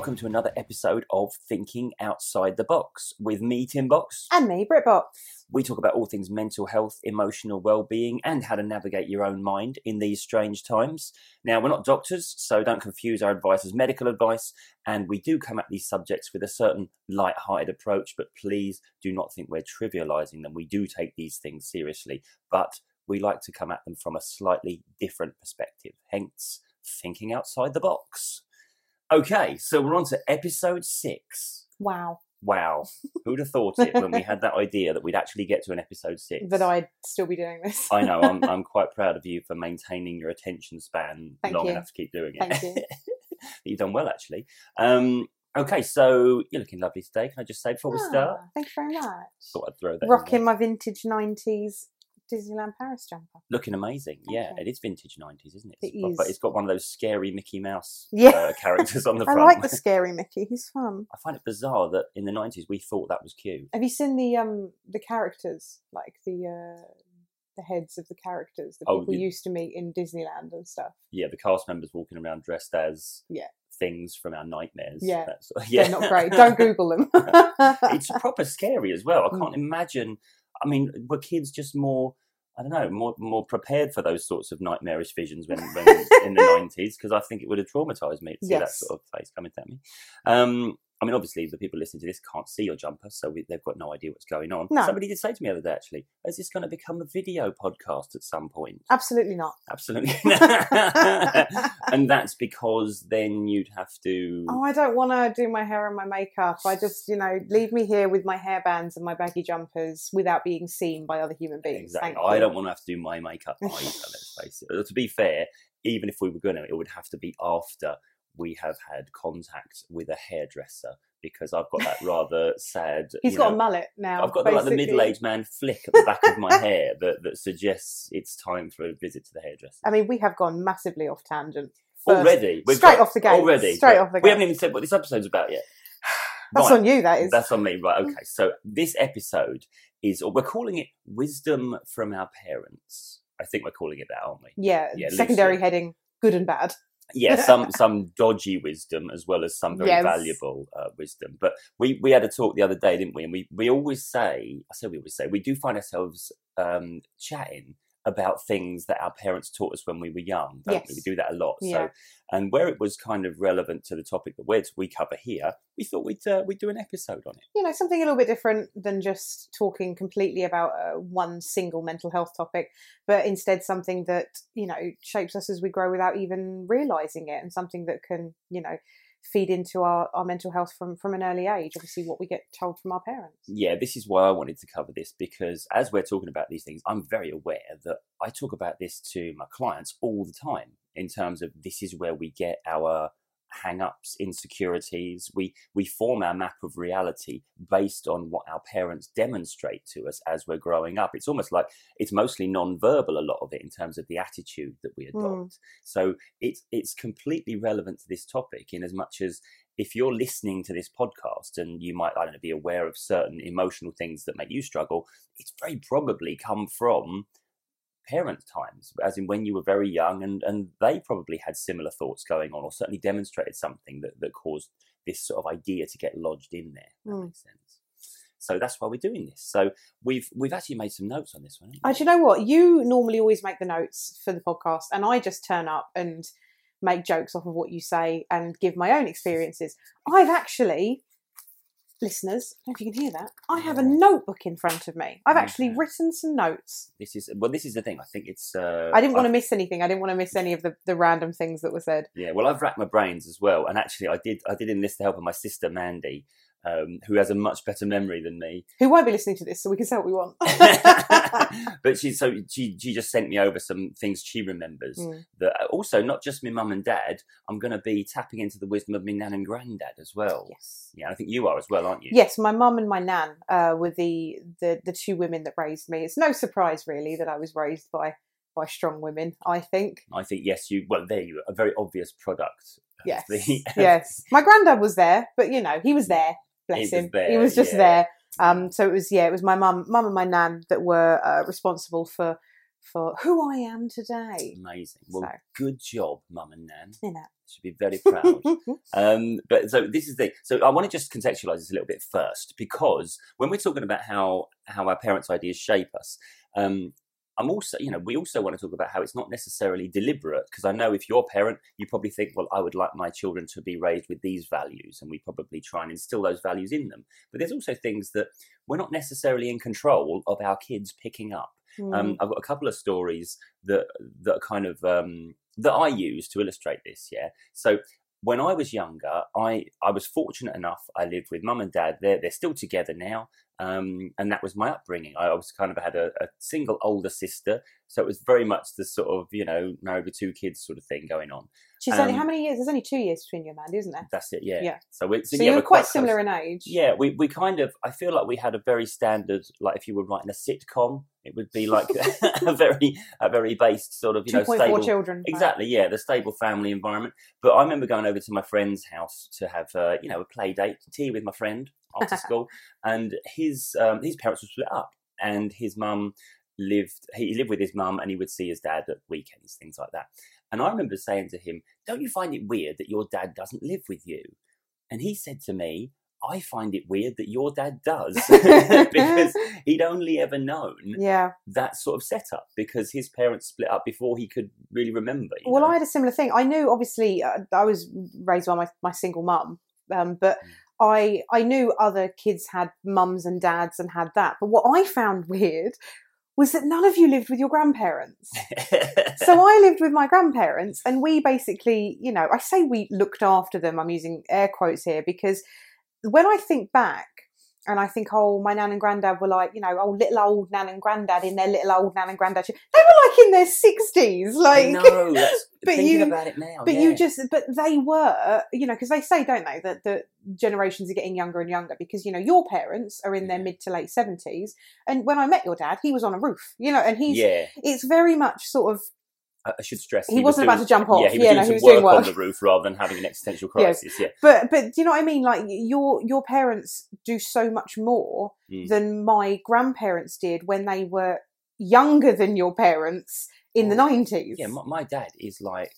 welcome to another episode of Thinking Outside the Box with me, Tim Box. And me, Brit Box. We talk about all things mental health, emotional well-being, and how to navigate your own mind in these strange times. Now, we're not doctors, so don't confuse our advice as medical advice, and we do come at these subjects with a certain light-hearted approach, but please do not think we're trivializing them. We do take these things seriously, but we like to come at them from a slightly different perspective, hence thinking outside the box. Okay, so we're on to episode six. Wow. Wow, who'd have thought it when we had that idea that we'd actually get to an episode six? That I'd still be doing this. I know. I'm, I'm quite proud of you for maintaining your attention span Thank long you. enough to keep doing it. Thank you. You've done well, actually. Um, okay, so you're looking lovely today. Can I just say before we start? Ah, Thank you very much. Thought I'd throw that. in Rocking my vintage 90s Disneyland Paris jumper. Looking amazing. Yeah, it is vintage 90s, isn't it? It It's is. It's got one of those scary Mickey Mouse Yeah. uh, characters on the front. I like the scary Mickey. He's fun. I find it bizarre that in the 90s we thought that was cute. Have you seen the um the characters, like the uh the heads of the characters that Oh, people you- used to meet in Disneyland and stuff? Yeah, the cast members walking around dressed as Yeah. things from our nightmares. Yeah. Yeah. They're not great. Don't Google them. it's proper scary as well. I Mm. can't imagine. I mean, were kids just more? I don't know, more more prepared for those sorts of nightmarish visions when, when in the nineties? Because I think it would have traumatized me to see that sort of face coming at me. Um, I mean, obviously, the people listening to this can't see your jumper, so we, they've got no idea what's going on. No. Somebody did say to me the other day, actually, is this going to become a video podcast at some point? Absolutely not. Absolutely. and that's because then you'd have to. Oh, I don't want to do my hair and my makeup. I just, you know, leave me here with my hairbands and my baggy jumpers without being seen by other human beings. Exactly. Thank I you. don't want to have to do my makeup either, let's face it. To be fair, even if we were going to, it would have to be after we have had contact with a hairdresser because I've got that rather sad. He's got know, a mullet now. I've got the, like the middle-aged man flick at the back of my hair that, that suggests it's time for a visit to the hairdresser. I mean, we have gone massively off tangent. First- already, We've straight got- off the gate. Already, Straight off the We haven't even said what this episode's about yet. That's Right. on you, that is. That's on me, right? Mm. Okay, so this episode is, or we're calling it "Wisdom from Our Parents." I think we're calling it that, aren't we? yeah, Yeah, secondary loosely. heading, good and bad. Yeah, some some dodgy wisdom as well as some very Yes. valuable uh, wisdom. But we we had a talk the other day, didn't we? And we we always say, I say we always say, we do find ourselves um, chatting about things that our parents taught us when we were young. Don't we? Yes. we do that a lot. Yeah. So, and where it was kind of relevant to the topic that we we cover here, we thought we'd uh, we'd do an episode on it. You know, something a little bit different than just talking completely about uh, one single mental health topic, but instead something that, you know, shapes us as we grow without even realizing it and something that can, you know, feed into our, our mental health from, from an early age. Obviously, what we get told from our parents. yeah, this is why I wanted to cover this because as we're talking about these things, I'm very aware that I talk about this to my clients all the time in terms of this is where we get our hang ups, insecurities. We we form our map of reality based on what our parents demonstrate to us as we're growing up. It's almost like it's mostly non-verbal a lot of it in terms of the attitude that we adopt. Mm. So it's it's completely relevant to this topic in as much as if you're listening to this podcast and you might, I don't know, be aware of certain emotional things that make you struggle, it's very probably come from parent times, as in when you were very young and, and they probably had similar thoughts going on or certainly demonstrated something that, that caused this sort of idea to get lodged in there. if That Mm. makes sense. So that's why we're doing this. So we've we've actually made some notes on this one. Uh, do you know what? You normally always make the notes for the podcast, and I just turn up and make jokes off of what you say and give my own experiences. I've actually, listeners, I don't know if you can hear that, I have a notebook in front of me. I've actually written some notes. This is well. This is the thing. I think it's. Uh, I didn't want to miss anything. I didn't want to miss any of the, the random things that were said. Yeah, well, I've racked my brains as well, and actually, I did. I did enlist the help of my sister Mandy, um, who has a much better memory than me. Who won't be listening to this, so we can say what we want. but she, so she, she just sent me over some things she remembers. Mm. That also not just my mum and dad. I'm going to be tapping into the wisdom of my nan and granddad as well. Yes. Yeah, I think you are as well, aren't you? Yes, my mum and my nan uh, were the, the the two women that raised me. It's no surprise, really, that I was raised by by strong women. I think. I think yes. You well, there you are, a very obvious product. Yes. the- yes. My granddad was there, but you know, he was there. Bless He was him. there, he was just yeah. there. Um, so it was yeah, it was my mum, mum and my nan that were uh, responsible for for who I am today. Amazing. Well, So. good job, Mum and Nan. You know. Should be very proud. um, but so this is the so I want to just contextualize this a little bit first because when we're talking about how how our parents' ideas shape us, um, I'm also you know we also want to talk about how it's not necessarily deliberate because I know if you're a parent, you probably think, well, I would like my children to be raised with these values, and we probably try and instill those values in them. But there's also things that we're not necessarily in control of our kids picking up. Mm. Um, I've got a couple of stories that that are kind of um, that I use to illustrate this. Yeah. So when I was younger, I I was fortunate enough. I lived with mum and dad. They're they're still together now, um, and that was my upbringing. I was kind of had a, a single older sister, so it was very much the sort of you know married with two kids sort of thing going on. She's only um, how many years? There's only two years between you and Mandy, isn't there? That's it. Yeah. Yeah. So, so, So, yeah, you're we're quite close. similar in age. Yeah, we, we kind of, I feel like we had a very standard, like if you were writing a sitcom, it would be like a very, a very based sort of, you know, 2.4 stable. children. right. Exactly, yeah, the stable family environment. But I remember going over to my friend's house to have, uh, you know, a play date, tea with my friend after school, and his um, his parents were split up, and his mum lived he lived with his mum, and he would see his dad at weekends, things like that. And I remember saying to him, "Don't you find it weird that your dad doesn't live with you?" And he said to me, "I find it weird that your dad does, because he'd only ever known." Yeah. that sort of setup because his parents split up before he could really remember. you Well, know? I had a similar thing. I knew, obviously, uh, I was raised by my, my single mum, um, but Mm. I I knew other kids had mums and dads and had that. But what I found weird was that none of you lived with your grandparents. so I lived with my grandparents, and we basically, you know, I say we looked after them. I'm using air quotes here because when I think back. And I think, oh, my nan and granddad were like, you know, oh, little old nan and granddad in their little old nan and granddad. They were like in their sixties, like but you- about it now. but yeah. you just, but they were, you know, because they say, don't they, that the generations are getting younger and younger because, you know, your parents are in their mid to late 70s. And when I met your dad, he was on a roof, you know, and he's, yeah, it's very much sort of, I should stress He was wasn't about doing- to jump off. Yeah, he was Yeah, doing no, some was work doing on the roof rather than having an existential crisis. Yeah, but, but do you know what I mean? Like your, your parents do so much more Mm. than my grandparents did when they were younger than your parents in the Oh, 90s. yeah. My, my dad is like,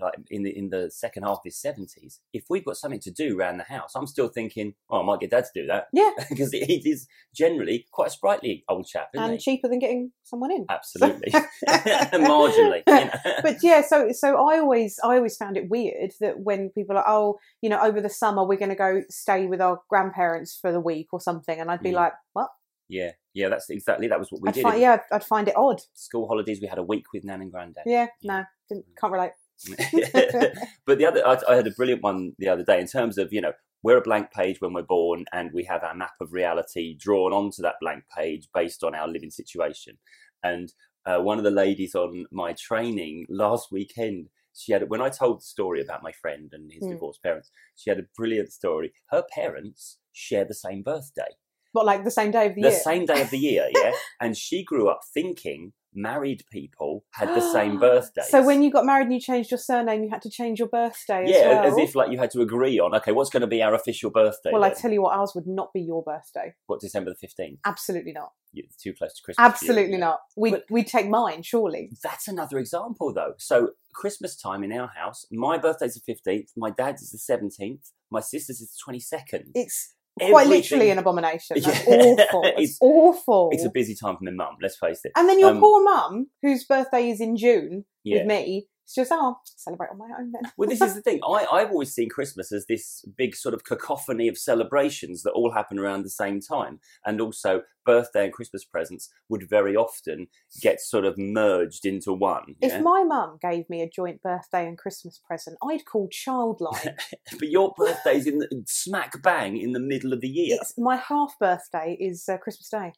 like in the in the second half of his seventies. If we've got something to do around the house, I'm still thinking, oh, I might get dad to do that. Yeah. because he is generally quite a sprightly old chap, isn't and he? cheaper than getting someone in. Absolutely, marginally. You know? but yeah, so so I always I always found it weird that when people are oh you know over the summer we're going to go stay with our grandparents for the week or something, and I'd be Mm. like what? Yeah, yeah, that's exactly that was what we I'd did. find, yeah, I'd, I'd find it odd. School holidays, we had a week with Nan and Granddad. Yeah, Yeah. no, didn't can't relate. but the other, I, I had a brilliant one the other day in terms of you know we're a blank page when we're born, and we have our map of reality drawn onto that blank page based on our living situation. And uh, one of the ladies on my training last weekend, she had when I told the story about my friend and his Hmm. divorced parents, she had a brilliant story. Her parents share the same birthday. But like the same day of the, the year. same day of the year, yeah. and she grew up thinking married people had the same birthday. So when you got married and you changed your surname, you had to change your birthday as yeah, well. as if like you had to agree on okay, what's going to be our official birthday? well, I tell you what, ours would not be your birthday. what December the fifteenth? Absolutely not. It's too close to Christmas. you, Absolutely isn't. We'd, we'd take mine, surely. That's another example, though. So Christmas time in our house, my birthday's the fifteenth, my dad's is the seventeenth, my sister's is the twenty second. It's quite literally an abomination. That's Yeah. awful. It's, It's- awful. It's a busy time for my mum. Let's face it. and then your um, poor mum, whose birthday is in June Yeah. with me, it's just, oh, celebrate on my own then. Well, this is the thing. I, I've always seen Christmas as this big sort of cacophony of celebrations that all happen around the same time. And also, birthday and Christmas presents would very often get sort of merged into one. If yeah? my mum gave me a joint birthday and Christmas present, I'd call childlike. but your birthday's in the, smack bang in the middle of the year. It's my half birthday is uh, Christmas Day.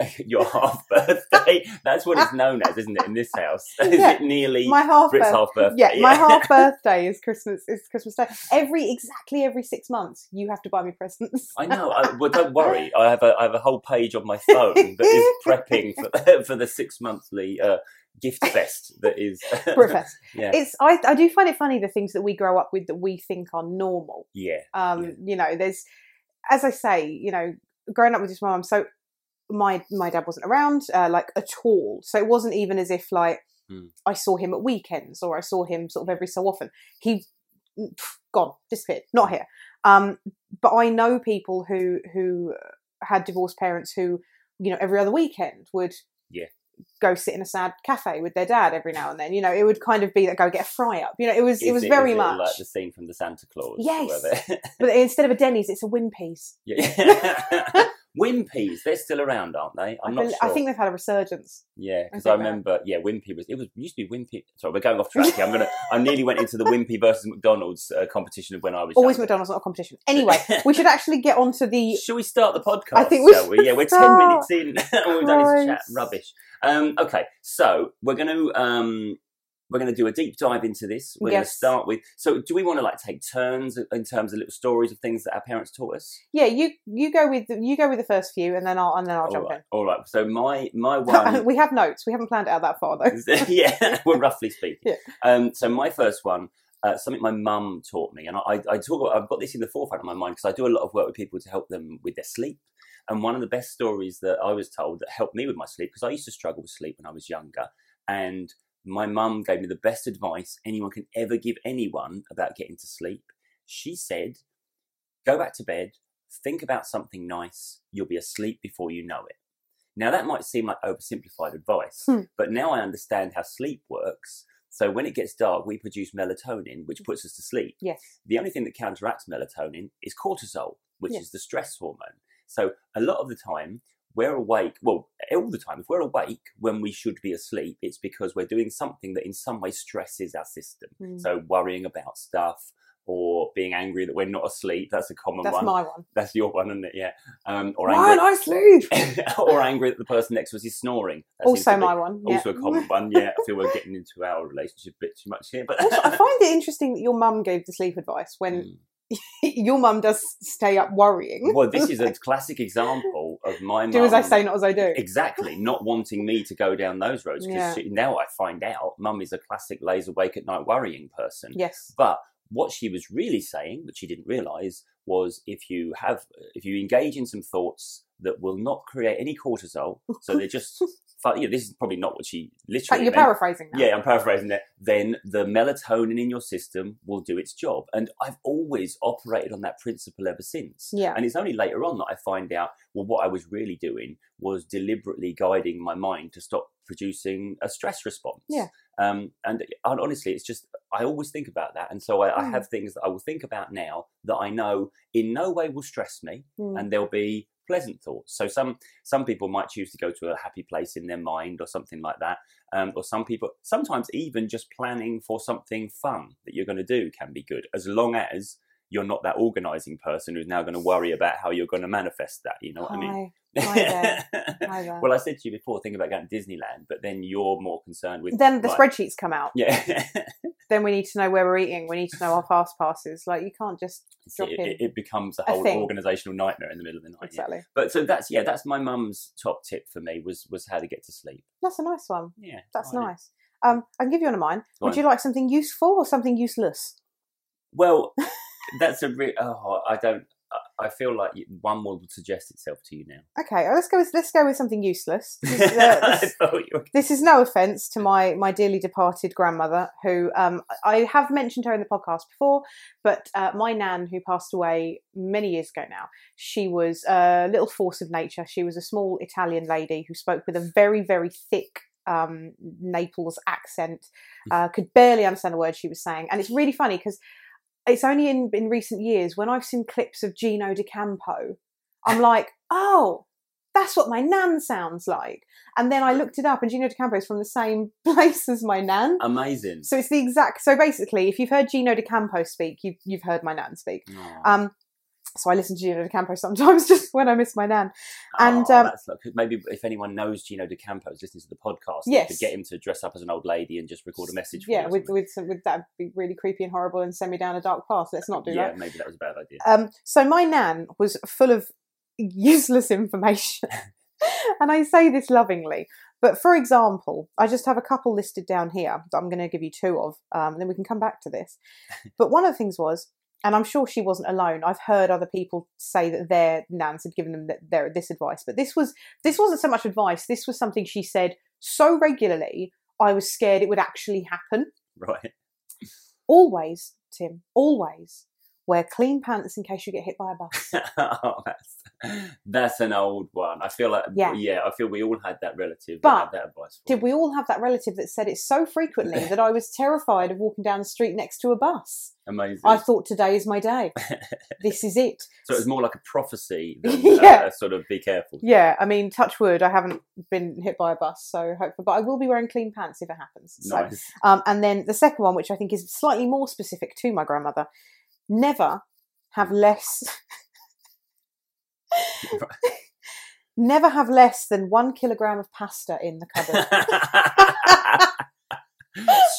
your half birthday. That's what it's known as, isn't it, in this house? Is Yeah. it nearly My half birthday. half birthday? Yeah, my half birthday is Christmas. Is Christmas Day. Every exactly every six months, you have to buy me presents. I know. I, well, don't worry. I have a I have a whole page on my phone that is prepping for the, for the six monthly uh, gift fest that is. Yeah, It's I I do find it funny the things that we grow up with that we think are normal. yeah, Um, Yeah. you know, there's as I say, you know, growing up with this mum, so my my dad wasn't around uh, like at all. So it wasn't even as if like Hmm. I saw him at weekends or I saw him sort of every so often. He pff, gone, disappeared, not here. Um, but I know people who who had divorced parents who, you know, every other weekend would Yeah. go sit in a sad cafe with their dad every now and then. You know, it would kind of be that go get a fry up. You know, it was it was is very it much. like the scene from the Santa Clause. Yes. But instead of a Denny's, it's a Wimpy's. yeah. Wimpy's, they're still around, aren't they? I'm I, not bel- sure. I think they've had a resurgence. Yeah, because I I, remember. Yeah, Wimpy was. It was used to be Wimpy. Sorry, we're going off track here. I'm gonna. I nearly went into the Wimpy versus McDonald's uh, competition of when I was. Always younger. McDonald's, not a competition. Anyway, we should actually get onto the. Should we start the podcast? I think we shall we? Yeah, we're start. ten minutes in. All we've done is chat rubbish. Um, okay, so we're going to um, we're going to do a deep dive into this. We're going to start with. So, do we want to like take turns in terms of little stories of things that our parents taught us? Yeah, you you go with the, you go with the first few, and then I'll and then I'll All jump right, all right. So my my one. we have notes. We haven't planned it out that far though. yeah, well, roughly speaking. Yeah. Um, so my first one, uh, something my mum taught me, and I, I talk. About, I've got this in the forefront of my mind because I do a lot of work with people to help them with their sleep. And one of the best stories that I was told that helped me with my sleep because I used to struggle with sleep when I was younger, and my mum gave me the best advice anyone can ever give anyone about getting to sleep. She said, "Go back to bed." Think about something nice. You'll be asleep before you know it. Now, that might seem like oversimplified advice, Hmm. but now I understand how sleep works. So, when it gets dark, we produce melatonin, which puts us to sleep. Yes. The only thing that counteracts melatonin is cortisol, which Yes. is the stress hormone. So, a lot of the time, we're awake, well, all the time, if we're awake when we should be asleep, it's because we're doing something that in some way stresses our system. Mm. So, worrying about stuff or being angry that we're not asleep, that's a common That's one. That's my one. That's your one, isn't it? Yeah. Um, or Why angry, I sleep? or angry that the person next to us is snoring. That Also my one. Yeah. Also a common one. Yeah, I feel we're getting into our relationship a bit too much here, but Also, I find it interesting that your mum gave the sleep advice when Mm. your mum does stay up worrying. well, this is a classic example of my do as I say, not as I do. Exactly, not wanting me to go down those roads Yeah. because now I find out mum is a classic lays awake at night worrying person. Yes. But what she was really saying, which she didn't realize, was if you have, if you engage in some thoughts that will not create any cortisol, so they're just, fu- yeah, this is probably not what she literally. You're meant. paraphrasing now. Yeah, I'm paraphrasing it. Then the melatonin in your system will do its job. And I've always operated on that principle ever since. Yeah. And it's only later on that I find out, well, what I was really doing was deliberately guiding my mind to stop producing a stress response. Yeah. Um, and, and honestly, it's just, I always think about that. And so I, I Mm. have things that I will think about now that I know in no way will stress me Mm. and there'll be pleasant thoughts. So some some people might choose to go to a happy place in their mind or something like that. Um, or some people sometimes even just planning for something fun that you're going to do can be good as long as you're not that organizing person who's now going to worry about how you're going to manifest that. You know what I mean? Hi. There. Hi well, I said to you before, think about going to Disneyland, but then you're more concerned with then the like- spreadsheets come out. Yeah, Then we need to know where we're eating. We need to know our fast passes. Like you can't just drop it, in. it, it becomes a a whole thing. organizational nightmare in the middle of the night. yeah. exactly. But so that's yeah, that's my mum's top tip for me was was how to get to sleep. That's a nice one. Yeah, That's I- nice. Um, I can give you one of mine. Go Would on. you like something useful or something useless? Well, that's a real. oh, I don't. I- feel like one would suggest itself to you now. Okay, well, let's go. With, let's go with something useless. This, is, uh, this- were- this is no offense to my my dearly departed grandmother, who um, I have mentioned her in the podcast before. But uh, my nan, who passed away many years ago now, she was a little force of nature. She was a small Italian lady who spoke with a very very thick um, Naples accent. Uh, could barely understand a word she was saying, and it's really funny because it's only in in recent years when I've seen clips of Gino D'Acampo, I'm like, oh, that's what my nan sounds like. And then I looked it up, and Gino D'Acampo is from the same place as my nan. amazing. So it's the exact. So basically, if you've heard Gino D'Acampo speak, you've you've heard my nan speak. Um, so I listen to Gino D'Acampo sometimes, just when I miss my nan. and, Aw, um, like, maybe if anyone knows Gino D'Acampo is listening to the podcast, Yes. could get him to dress up as an old lady and just record a message. For Yeah, you with with some, with that be really creepy and horrible and send me down a dark path. Let's not do yeah, that. Yeah, maybe that was a bad idea. Um, so my nan was full of useless information, and I say this lovingly. But for example, I just have a couple listed down here that I'm going to give you two of, um, and then we can come back to this. But one of the things was and I'm sure she wasn't alone. I've heard other people say that their nans had given them th- their this advice, but this was this wasn't so much advice. This was something she said so regularly. I was scared it would actually happen. Right. Always, Tim, always wear clean pants in case you get hit by a bus. oh, that's, that's an old one. I feel like, Yeah. yeah, I feel we all had that relative But that had that advice. Did we all have that relative that said it so frequently that I was terrified of walking down the street next to a bus? Amazing. I thought today is my day. This is it. so it was more like a prophecy than Yeah. uh, sort of be careful. Yeah, I mean, touch wood, I haven't been hit by a bus, so hopefully, but I will be wearing clean pants if it happens. So, Nice. um, and then the second one, which I think is slightly more specific to my grandmother, never have less. Never have less than one kilogram of pasta in the cupboard.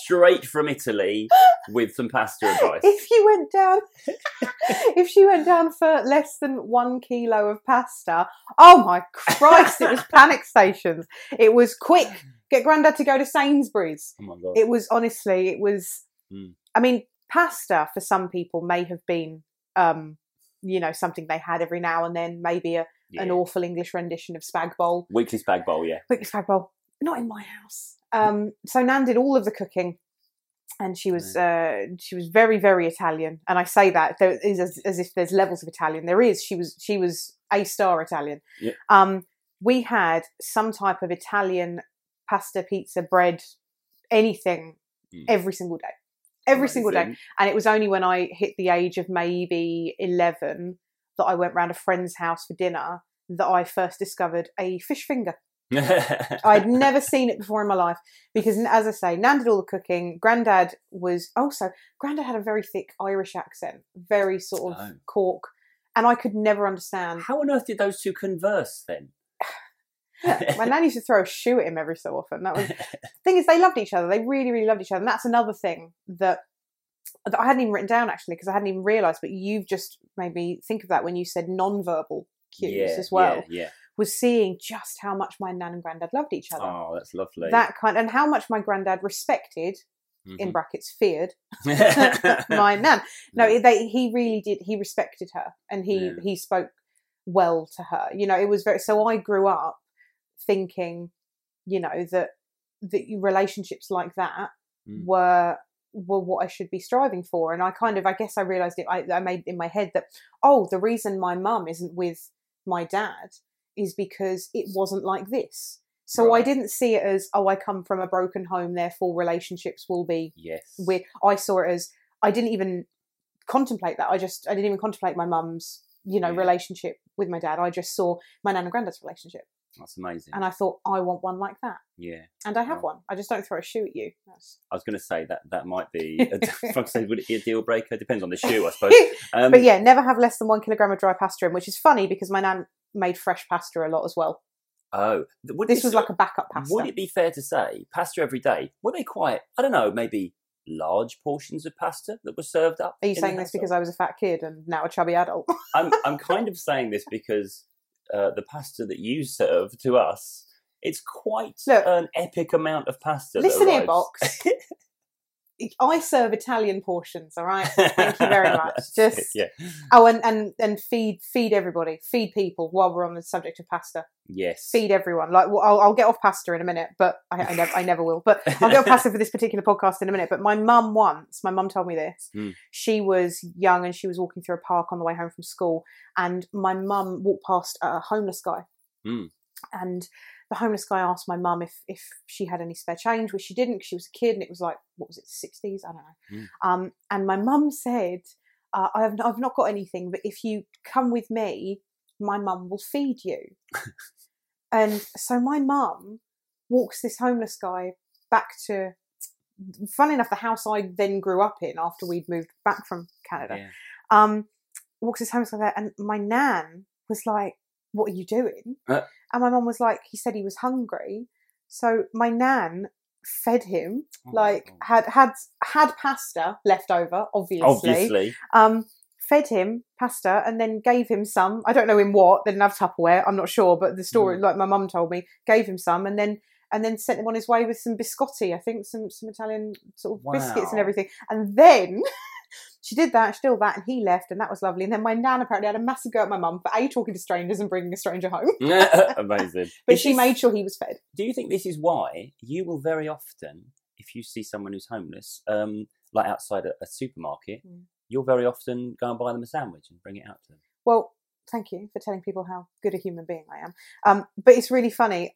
Straight from Italy with some pasta advice. if you went down, if she went down for less than one kilo of pasta, oh my Christ, it was panic stations. It was quick. Get Grandad to go to Sainsbury's. Oh my god. It was honestly, it was. Mm. I mean, pasta for some people may have been, um, you know, something they had every now and then. Maybe a, yeah. an awful English rendition of spag bowl. Weekly spag bowl, yeah. Weekly spag bowl. Not in my house. Um, so Nan did all of the cooking, and she was uh, she was very very Italian. And I say that there is as, as if there's levels of Italian. There is. She was she was a star Italian. Yeah. Um, we had some type of Italian pasta, pizza, bread, anything Mm. every single day. Every single day. And it was only when I hit the age of maybe 11 that I went round a friend's house for dinner that I first discovered a fish finger. I'd never seen it before in my life because, as I say, Nan did all the cooking. Grandad was also, Grandad had a very thick Irish accent, very sort of Oh. Cork, and I could never understand. How on earth did those two converse then? Yeah, my nan used to throw a shoe at him every so often. That was the thing is, they loved each other. They really, really loved each other, and that's another thing that, that I hadn't even written down actually because I hadn't even realised. But you've just made me think of that when you said non-verbal cues yeah, as well. Yeah, Was seeing just how much my nan and granddad loved each other. Oh, that's lovely. that kind and how much my granddad respected in Mhm. brackets feared my nan no they he really did he respected her and he Yeah. he spoke well to her you know it was very so i grew up thinking you know that that relationships like that Mm. were were what i should be striving for and i kind of i guess i realized it I, I made in my head that oh the reason my mum isn't with my dad is because it wasn't like this so i didn't see it as oh i come from a broken home therefore relationships will be yes. with I saw it as I didn't even contemplate that. I just I didn't even contemplate my mum's you know Yeah. relationship with my dad. I just saw my nan and granddad's relationship, That's amazing. and I thought I want one like that, yeah. and I have Wow. one. I just don't throw a shoe at you. That's... I was going to say that that might be. A, if I said, would it be a deal breaker? Depends on the shoe, I suppose. Um, but yeah, never have less than one kilogram of dry pasta in, which is funny because my nan made fresh pasta a lot as well. Oh, would This was like a backup pasta. Would it be fair to say pasta every day? Were they quite? I don't know. Maybe large portions of pasta that were served up. Are you saying this because? I was a fat kid and now a chubby adult? I'm I'm kind of saying this because uh, the pasta that you serve to us, it's quite Look. an epic amount of pasta. Listen here, box. I serve Italian portions. All right. Thank you very much. It, Just yeah, Oh, and, and and feed feed everybody, feed people. While we're on the subject of pasta, yes, feed everyone. Like well, I'll, I'll get off pasta in a minute, but I, I never I never will. But I'll get off pasta for this particular podcast in a minute. But my mum once, my mum told me this. Hmm. She was young and she was walking through a park on the way home from school, and my mum walked past a homeless guy, Hmm. and the homeless guy asked my mum if if she had any spare change, which she didn't because she was a kid, and it was like what was it, sixties? I don't know. Um, and my mum said, uh, I have, I've not got anything, but if you come with me, my mum will feed you. and so my mum walks this homeless guy back to, fun enough, the house I then grew up in after we'd moved back from Canada. Yeah. Um, walks this homeless guy there, and my nan was like, "What are you doing?" Uh. and my mum was like, "He said he was hungry." So my nan fed him Oh, like had had had pasta left over obviously, obviously, um fed him pasta and then gave him some i don't know in what they didn't have tupperware i'm not sure but the story Mm. like my mum told me gave him some and then and then sent him on his way with some biscotti i think some some italian sort of biscuits and everything and then she did that, still that, and he left, and that was lovely. And then my nan apparently had a massive go at my mum for a talking to strangers and bringing a stranger home. Amazing. But she made sure he was fed. Do you think this is why you will very often, if you see someone who's homeless, um, like outside a, a supermarket, Mm. you'll very often go and buy them a sandwich and bring it out to them? Well, thank you for telling people how good a human being I am. Um, but it's really funny.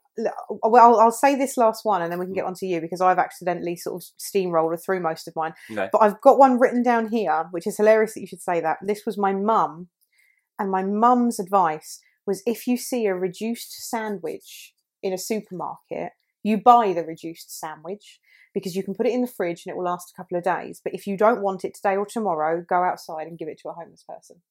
Well, I'll, I'll say this last one, and then we can get on to you because I've accidentally sort of steamroller through most of mine. Okay. But I've got one written down here, which is hilarious that you should say that. This was my mum, and my mum's advice was if you see a reduced sandwich in a supermarket, you buy the reduced sandwich because you can put it in the fridge and it will last a couple of days. But if you don't want it today or tomorrow, go outside and give it to a homeless person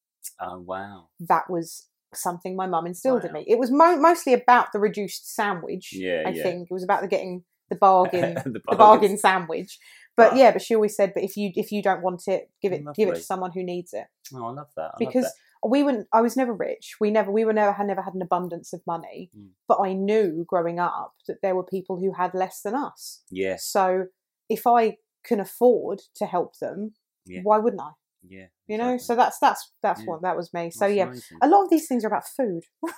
Oh wow! that was something my mum instilled in me. It was mo- mostly about the reduced sandwich. Yeah, I yeah. think it was about the getting the bargain, the the bargain sandwich. But But- yeah, but she always said, but if you if you don't want it, give it give it to someone who needs it. Oh, I love that. I love Because that. we were I was never rich. We never we were never had never had an abundance of money. Mm. But I knew growing up that there were people who had less than us. yes, So if I can afford to help them, Yeah. why wouldn't I? Yeah, You know. exactly. So that's that's that's Yeah. what that was me. So That's yeah, amazing. a lot of these things are about food.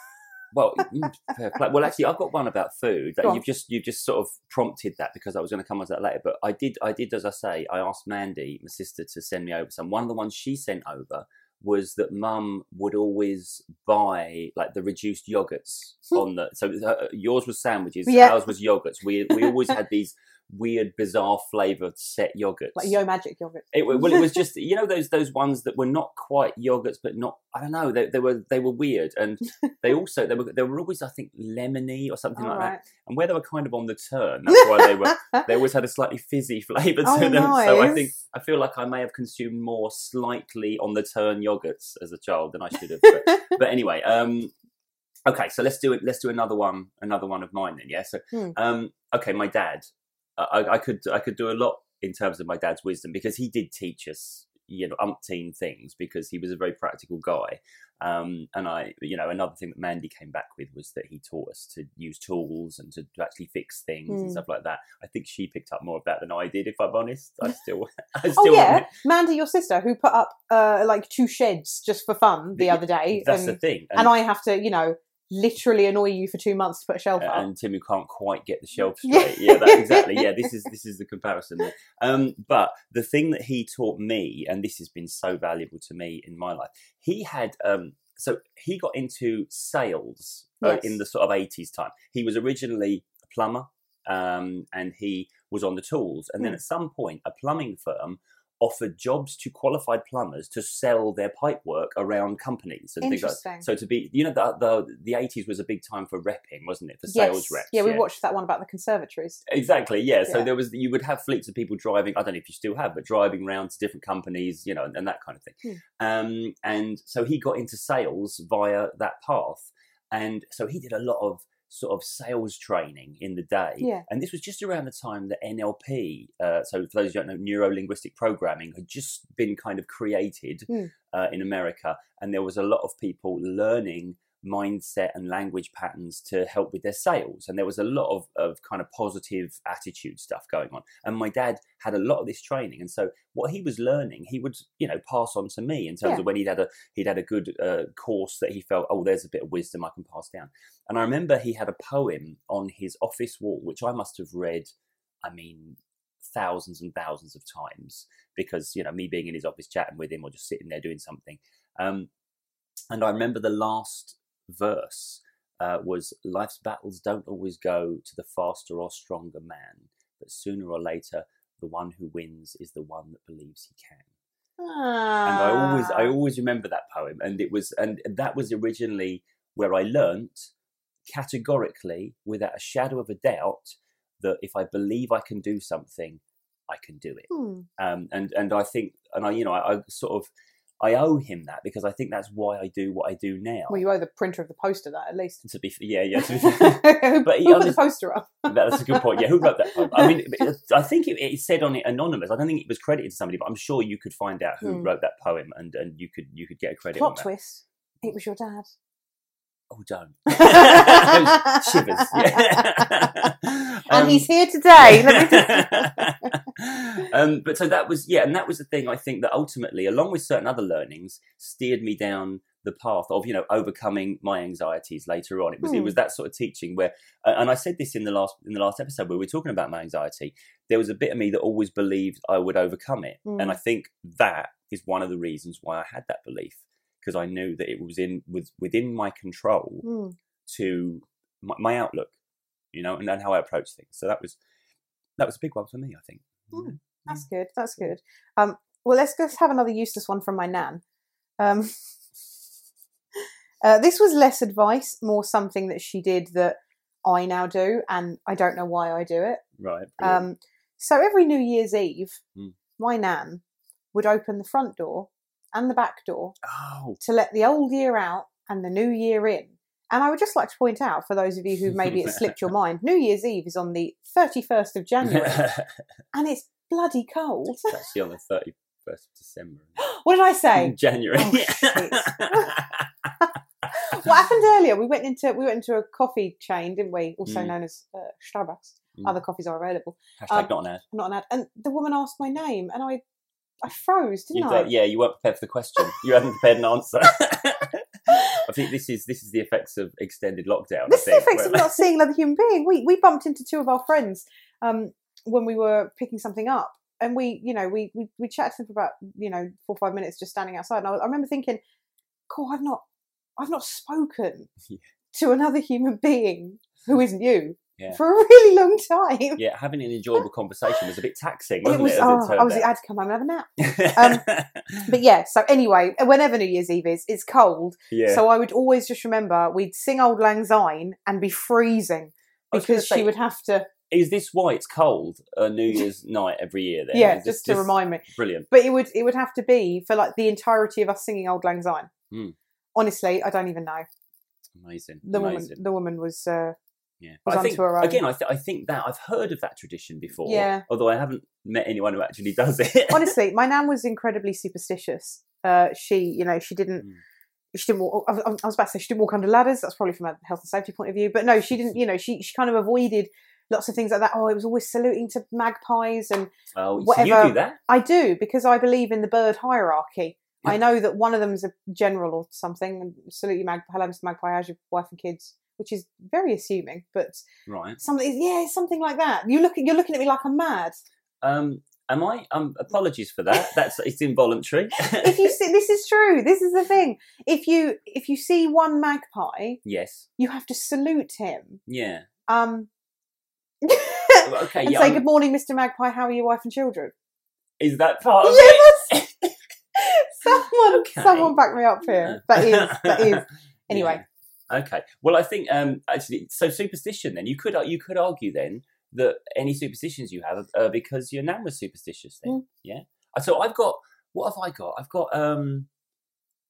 Well, mm, well, actually, I've got one about food that Go you've just you've just sort of prompted that because I was going to come on to that later. But I did, I did, as I say, I asked Mandy, my sister, to send me over some. One of the ones she sent over was that Mum would always buy like the reduced yogurts on the. So uh, yours was sandwiches, Yeah. ours was yogurts. We we always had these weird, bizarre flavored set yogurts. like Yo Magic yogurt. It, well, it was just you know those those ones that were not quite yogurts, but not I don't know they, they were they were weird, and they also they were they were always I think lemony or something All like right. that, and where they were kind of on the turn, that's why they were they always had a slightly fizzy flavour to Oh, them. So I think. I feel like I may have consumed more slightly on the turn yogurts as a child than I should have. But, but anyway, um, okay, so let's do it. Let's do another one, another one of mine then. Yeah. So, Hmm. um, okay, my dad. I, I could I could do a lot in terms of my dad's wisdom because he did teach us you know umpteen things because he was a very practical guy. Um, and I, you know, another thing that Mandy came back with was that he taught us to use tools and to, to actually fix things and Hmm. stuff like that. I think she picked up more of that than I did, if I'm honest. I still, I still Oh yeah, Mandy, your sister, who put up uh, like two sheds just for fun the Yeah, other day, That's and, the thing. and I have to, you know, literally annoy you for two months to put a shelf uh, up. and Tim who can't quite get the shelf straight. Yeah, that, exactly. Yeah, this is this is the comparison. Um, but the thing that he taught me, and this has been so valuable to me in my life, he had. Um, so he got into sales uh, in the sort of eighties time. He was originally a plumber, um, and he was on the tools. And then Hmm. at some point, a plumbing firm offered jobs to qualified plumbers to sell their pipe work around companies and things like Interesting. so to be, you know, the the the eighties was a big time for repping, wasn't it? For sales yes. reps. Yeah, we watched that one about the conservatories. Exactly. Yeah. So there was you would have fleets of people driving. I don't know if you still have, but driving around to different companies, you know, and, and that kind of thing. Hmm. Um, and so he got into sales via that path, and so he did a lot of sort of sales training in the day. Yeah. And this was just around the time that NLP, uh, so for those who don't know, neuro linguistic programming had just been kind of created Hmm. uh, in America, and there was a lot of people learning mindset and language patterns to help with their sales. And there was a lot of, of kind of positive attitude stuff going on. And my dad had a lot of this training. And so what he was learning, he would, you know, pass on to me in terms Yeah. of when he'd had a he'd had a good uh, course that he felt, oh, there's a bit of wisdom I can pass down. And I remember he had a poem on his office wall, which I must have read, I mean, thousands and thousands of times because, you know, me being in his office chatting with him or just sitting there doing something. Um, and I remember the last verse uh, was life's battles don't always go to the faster or stronger man, but sooner or later, the one who wins is the one that believes he can. And I always, I Ah. always remember that poem, and it was, and that was originally where I learnt categorically, without a shadow of a doubt, that if I believe I can do something, I can do it. Hmm. Um, and and I think, and I, you know, I, I sort of, I owe him that because I think that's why I do what I do now. Well, you owe the printer of the poster that at least. to be, f- yeah, yeah. To be Who. But he put the poster up? That's a good point. Yeah, who wrote that? I mean, I think it, it said on it anonymous. I don't think it was credited to somebody, but I'm sure you could find out who Hmm. wrote that poem, and, and you could you could get a credit on Plot twist. It was your dad. Oh, don't shivers. Yeah. and Um, he's here today. Let me just- um, but so that was yeah, and that was the thing I think that ultimately, along with certain other learnings, steered me down the path of you know overcoming my anxieties later on. It was it Hmm. was that sort of teaching where, and I said this in the last in the last episode where we were talking about my anxiety. There was a bit of me that always believed I would overcome it, Hmm. and I think that is one of the reasons why I had that belief because I knew that it was in was within my control Mm. to my, my outlook, you know, and, and how I approach things. So that was that was a big one for me. I think. Mm. That's good. That's good. Um, well, let's just have another useless one from my nan. Um, uh, this was less advice, more something that she did that I now do, and I don't know why I do it. Right. Um, so every New Year's Eve, Mm. my nan would open the front door and the back door oh, to let the old year out and the new year in. And I would just like to point out, for those of you who maybe it slipped your mind, New Year's Eve is on the 31st of January, and it's bloody cold. it's actually on the thirty first of December. What did I say? January. Oh, what happened earlier? We went into we went into a coffee chain, didn't we? Also Mm. known as uh, Starbucks. Mm. Other coffees are available. Hashtag Um, not an ad. Not an ad. And the woman asked my name, and I I froze, didn't thought, I? yeah, you weren't prepared for the question. You hadn't prepared an answer. I think this is this is the effects of extended lockdown. This is I the think, effects of not seeing another human being. We we bumped into two of our friends um, when we were picking something up, and we you know we we we chatted to them for about you know four or five minutes just standing outside. And I, was- I remember thinking, "Cool, I've not I've not spoken Yeah. to another human being who isn't you Yeah. for a really long time." yeah, having an enjoyable conversation was a bit taxing, wasn't it? was. it oh, I was. I had to come home and have a nap. Um, But yeah. So anyway, whenever New Year's Eve is, it's cold. yeah. So I would always just remember we'd sing Auld Lang Syne and be freezing I was gonna because she would have to. Is this why it's cold uh, New Year's night every year? Then yeah, this- just to this- remind me. Brilliant. But it would it would have to be for like the entirety of us singing Auld Lang Syne. Hmm. Honestly, I don't even know. Amazing. The Amazing. woman, the woman was. Uh, Yeah, was I onto think her own. again, I, th- I think that I've heard of that tradition before. Yeah. Although I haven't met anyone who actually does it. honestly, my nan was incredibly superstitious. Uh, she, you know, she didn't. Mm. She didn't. Walk, I was about to say she didn't walk under ladders. That's probably from a health and safety point of view. But no, she didn't. You know, she she kind of avoided lots of things like that. Oh, it was always saluting to magpies, and oh, so you whatever- do that? I do because I believe in the bird hierarchy. Yeah. I know that one of them's a general or something, and salute you, mag- hello, Mr. Magpie, how's your wife and kids? Which is very assuming, but Right. something, yeah, something like that. You look, you're looking at me like I'm mad. Um, am I? Um, apologies for that. That's it's involuntary. if you see, this is true. This is the thing. If you if you see one magpie, yes. you have to salute him. Yeah. Um, Okay. and yeah. say, I'm- "Good morning, Mr. Magpie. How are your wife and children?" Is that part of it? Yes. someone, Okay. someone, back me up here. That is that is. Anyway. Yeah. Okay. Well, I think um, actually, so superstition. Then you could you could argue then that any superstitions you have are because your nan was superstitious. Then, Mm. yeah. Uh, So I've got what have I got? I've got um.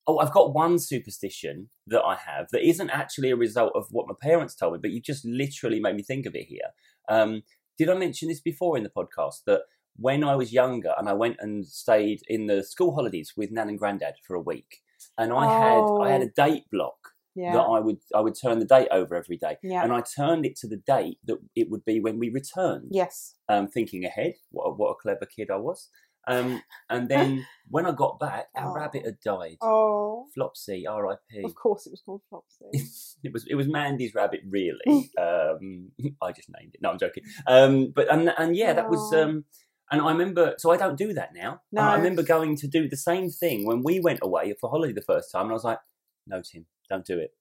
Oh, I've got one superstition that I have that isn't actually a result of what my parents told me, but you just literally made me think of it here. Um, did I mention this before in the podcast that when I was younger and I went and stayed in the school holidays with Nan and Granddad for a week, and I had I had Oh. a date block Yeah. that I would I would turn the date over every day, yeah. and I turned it to the date that it would be when we returned. yes. Um, thinking ahead, what a, what a clever kid I was. Um, and then when I got back, our Oh. rabbit had died. Oh, Flopsy, R.I.P. of course it was called Flopsy. it was it was Mandy's rabbit, really. um, I just named it. No, I'm joking. Um, but and and yeah, that was. Um, and I remember, so I don't do that now. And I remember going to do the same thing when we went away for holiday the first time, and I was like, "No, Tim, don't do it,"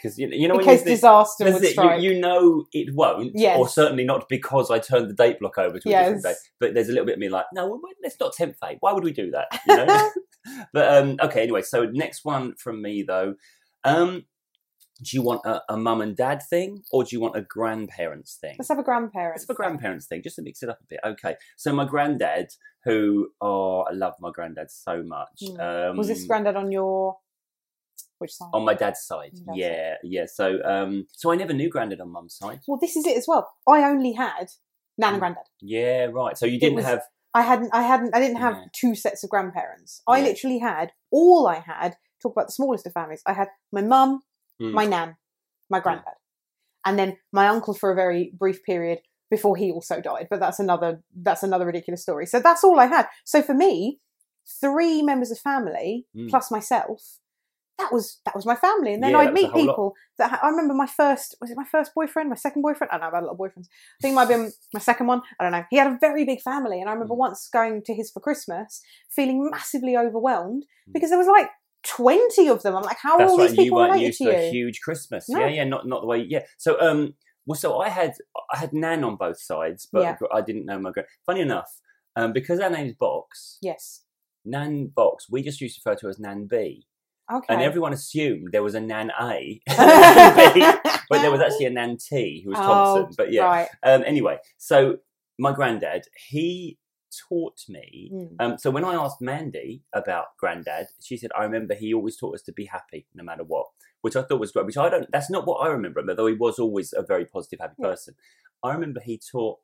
because you, you know In when case disaster would it, you, strike. you know it won't, or certainly not because I turned the date block over to a different day. But there's a little bit of me like, no, well, let's not tempt fate. Why would we do that? You know? but um, okay, anyway. So next one from me though. Um, do you want a, a mum and dad thing, or do you want a grandparents thing? Let's have a grandparent. Let's have a grandparents thing, just to mix it up a bit. Okay. So my granddad, who oh, I love my granddad so much. Um, Was this granddad on your which side? on my dad's side? Dad's yeah, yeah. So um, so I never knew granddad on mum's side. well, this is it as well. I only had nan and Mm. granddad. Yeah, right. So you didn't was- have I hadn't. I hadn't. I didn't have Yeah. two sets of grandparents. I Yeah. literally had all I had. Talk about the smallest of families. I had my mum, Mm. my nan, my granddad, and then my uncle for a very brief period before he also died. But that's another that's another ridiculous story. So that's all I had. So for me, three members of family Mm. plus myself. That was that was my family, and then Yeah, I'd that was a meet people that ha- I remember. My first was it my first boyfriend, my second boyfriend. I don't know. I've had a lot of boyfriends. I think it might have been my second one. I don't know. He had a very big family, and I remember Mm. once going to his for Christmas, feeling massively overwhelmed Mm. because there was like twenty of them. I'm like, how are That's all right. these people related used to you? a huge Christmas. No. Yeah, yeah, not not the way. Yeah. So um, well, so I had I had Nan on both sides, but Yeah. I didn't know my. gra- Funny enough, um, because our name's Box, yes. Nan Box, we just used to refer to her as Nan B, Okay. and everyone assumed there was a Nan A, but there was actually a Nan T who was Thompson. Oh, but yeah. Right. Um, anyway, so my granddad, he taught me. Mm. Um, so when I asked Mandy about granddad, she said, "I remember he always taught us to be happy no matter what," which I thought was great. Which I don't. That's not what I remember, him, though he was always a very positive, happy Yeah. person. I remember he taught.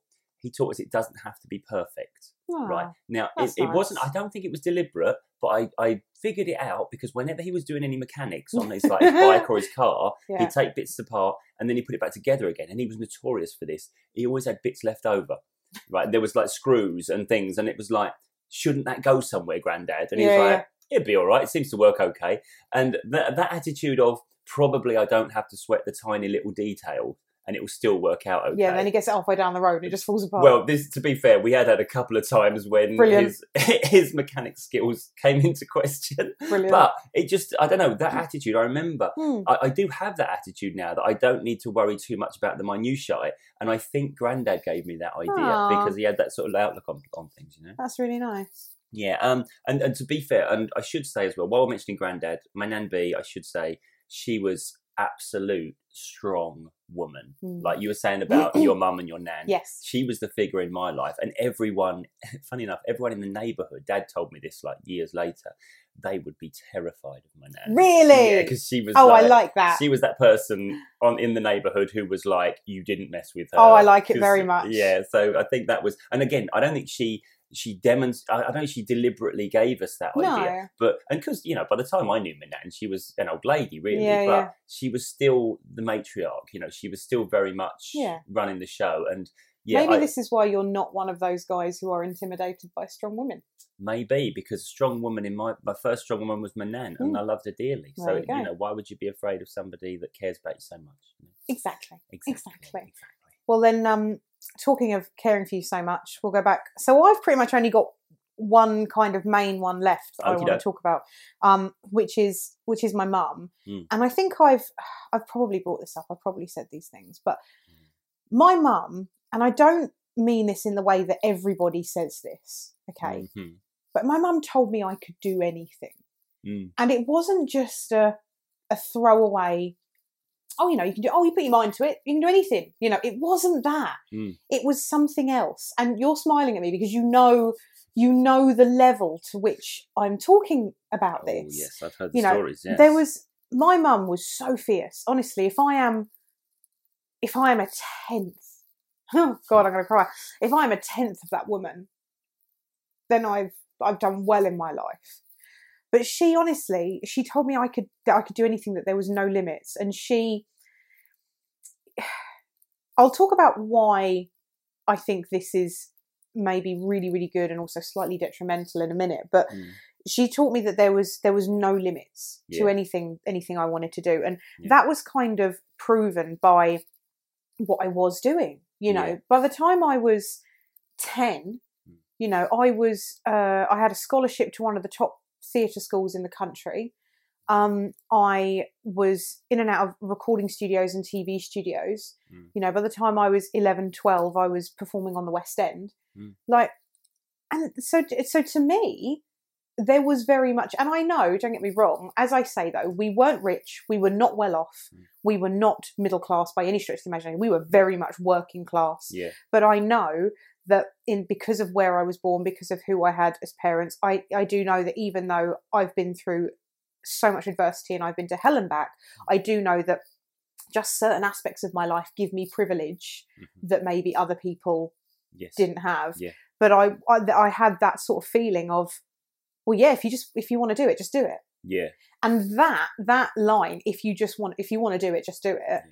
He taught us it doesn't have to be perfect, right? Oh, Now it, it wasn't. I don't think it was deliberate, but I, I figured it out because whenever he was doing any mechanics on his like his bike or his car, Yeah. he'd take bits apart and then he'd put it back together again. And he was notorious for this. He always had bits left over. Right. There was like screws and things, and it was like, shouldn't that go somewhere, Granddad? And he Yeah, was yeah. like, It'd be all right. It seems to work okay. And that that attitude of probably I don't have to sweat the tiny little detail and it will still work out okay. Yeah, and then he gets it halfway down the road and it just falls apart. Well, this to be fair, we had had a couple of times when Brilliant. his his mechanic skills came into question. Brilliant. But it just I don't know that attitude. I remember Hmm. I, I do have that attitude now that I don't need to worry too much about the minutiae, and I think granddad gave me that idea Aw. because he had that sort of outlook on, on things, you know. That's really nice. Yeah, um, and and to be fair, and I should say as well, while mentioning granddad, my nan B, I should say she was absolute strong woman. Mm. Like you were saying about your mum and your nan. Yes. She was the figure in my life, and everyone, funny enough, everyone in the neighbourhood. Dad told me this like years later. They would be terrified of my nan. Really? Yeah, because she was. Oh, I like, like that. She was that person on in the neighbourhood who was like, "You didn't mess with her." Oh, I like it very much. Yeah, so I think that was, and again, I don't think she she demonstrated. I don't think she deliberately gave us that idea, but and because you know, by the time I knew my nan, she was an old lady, really, Yeah, but yeah. she was still the matriarch. You know, she was still very much Yeah. running the show, and yeah, Maybe I- this is why you're not one of those guys who are intimidated by strong women. maybe because a strong woman in my my first strong woman was my nan, and Mm. I loved her dearly. There so you go. know, why would you be afraid of somebody that cares about you so much? you know? Exactly. Exactly. Exactly. Well, then, um, talking of caring for you so much, we'll go back. So I've pretty much only got one kind of main one left that I want to talk about, um, which is which is my mum. Mm. And I think I've I've probably brought this up. I've probably said these things, but Mm. my mum, and I don't mean this in the way that everybody says this, okay? Mhm. But my mum told me I could do anything. Mm. And it wasn't just a, a throwaway, oh, you know, you can do, oh, you put your mind to it, you can do anything. You know, it wasn't that. Mm. It was something else. And you're smiling at me because you know, you know the level to which I'm talking about Oh this. yes, I've heard the You know, stories. Yes. There was, my mum was so fierce. Honestly, if I am, if I am a tenth, oh God, I'm going to cry. If I'm a tenth of that woman, then I've, I've done well in my life. But she honestly, she told me I could that I could do anything, that there was no limits. And she I'll talk about why I think this is maybe really, really good and also slightly detrimental in a minute. But Mm. she taught me that there was there was no limits to anything anything I wanted to do. And Yeah. that was kind of proven by what I was doing. You know, Yeah. by the time I was ten, Mm. you know, I was uh, I had a scholarship to one of the top theatre schools in the country. Um, I was in and out of recording studios and TV studios. Mm. You know, by the time I was 11, 12, I was performing on the West End. Mm. Like, and so, so to me, there was very much, and I know, don't get me wrong, as I say though, we weren't rich, we were not well off, Mm. we were not middle class by any stretch of the imagination. We were very much working class Yeah. but I know that in because of where I was born, because of who I had as parents, I, I do know that even though I've been through so much adversity and I've been to hell and back, I do know that just certain aspects of my life give me privilege Mhm. that maybe other people Yes. didn't have. Yeah. But I, I I had that sort of feeling of, well, yeah, if you just if you want to do it, just do it. Yeah. And that that line, if you just want if you want to do it, just do it.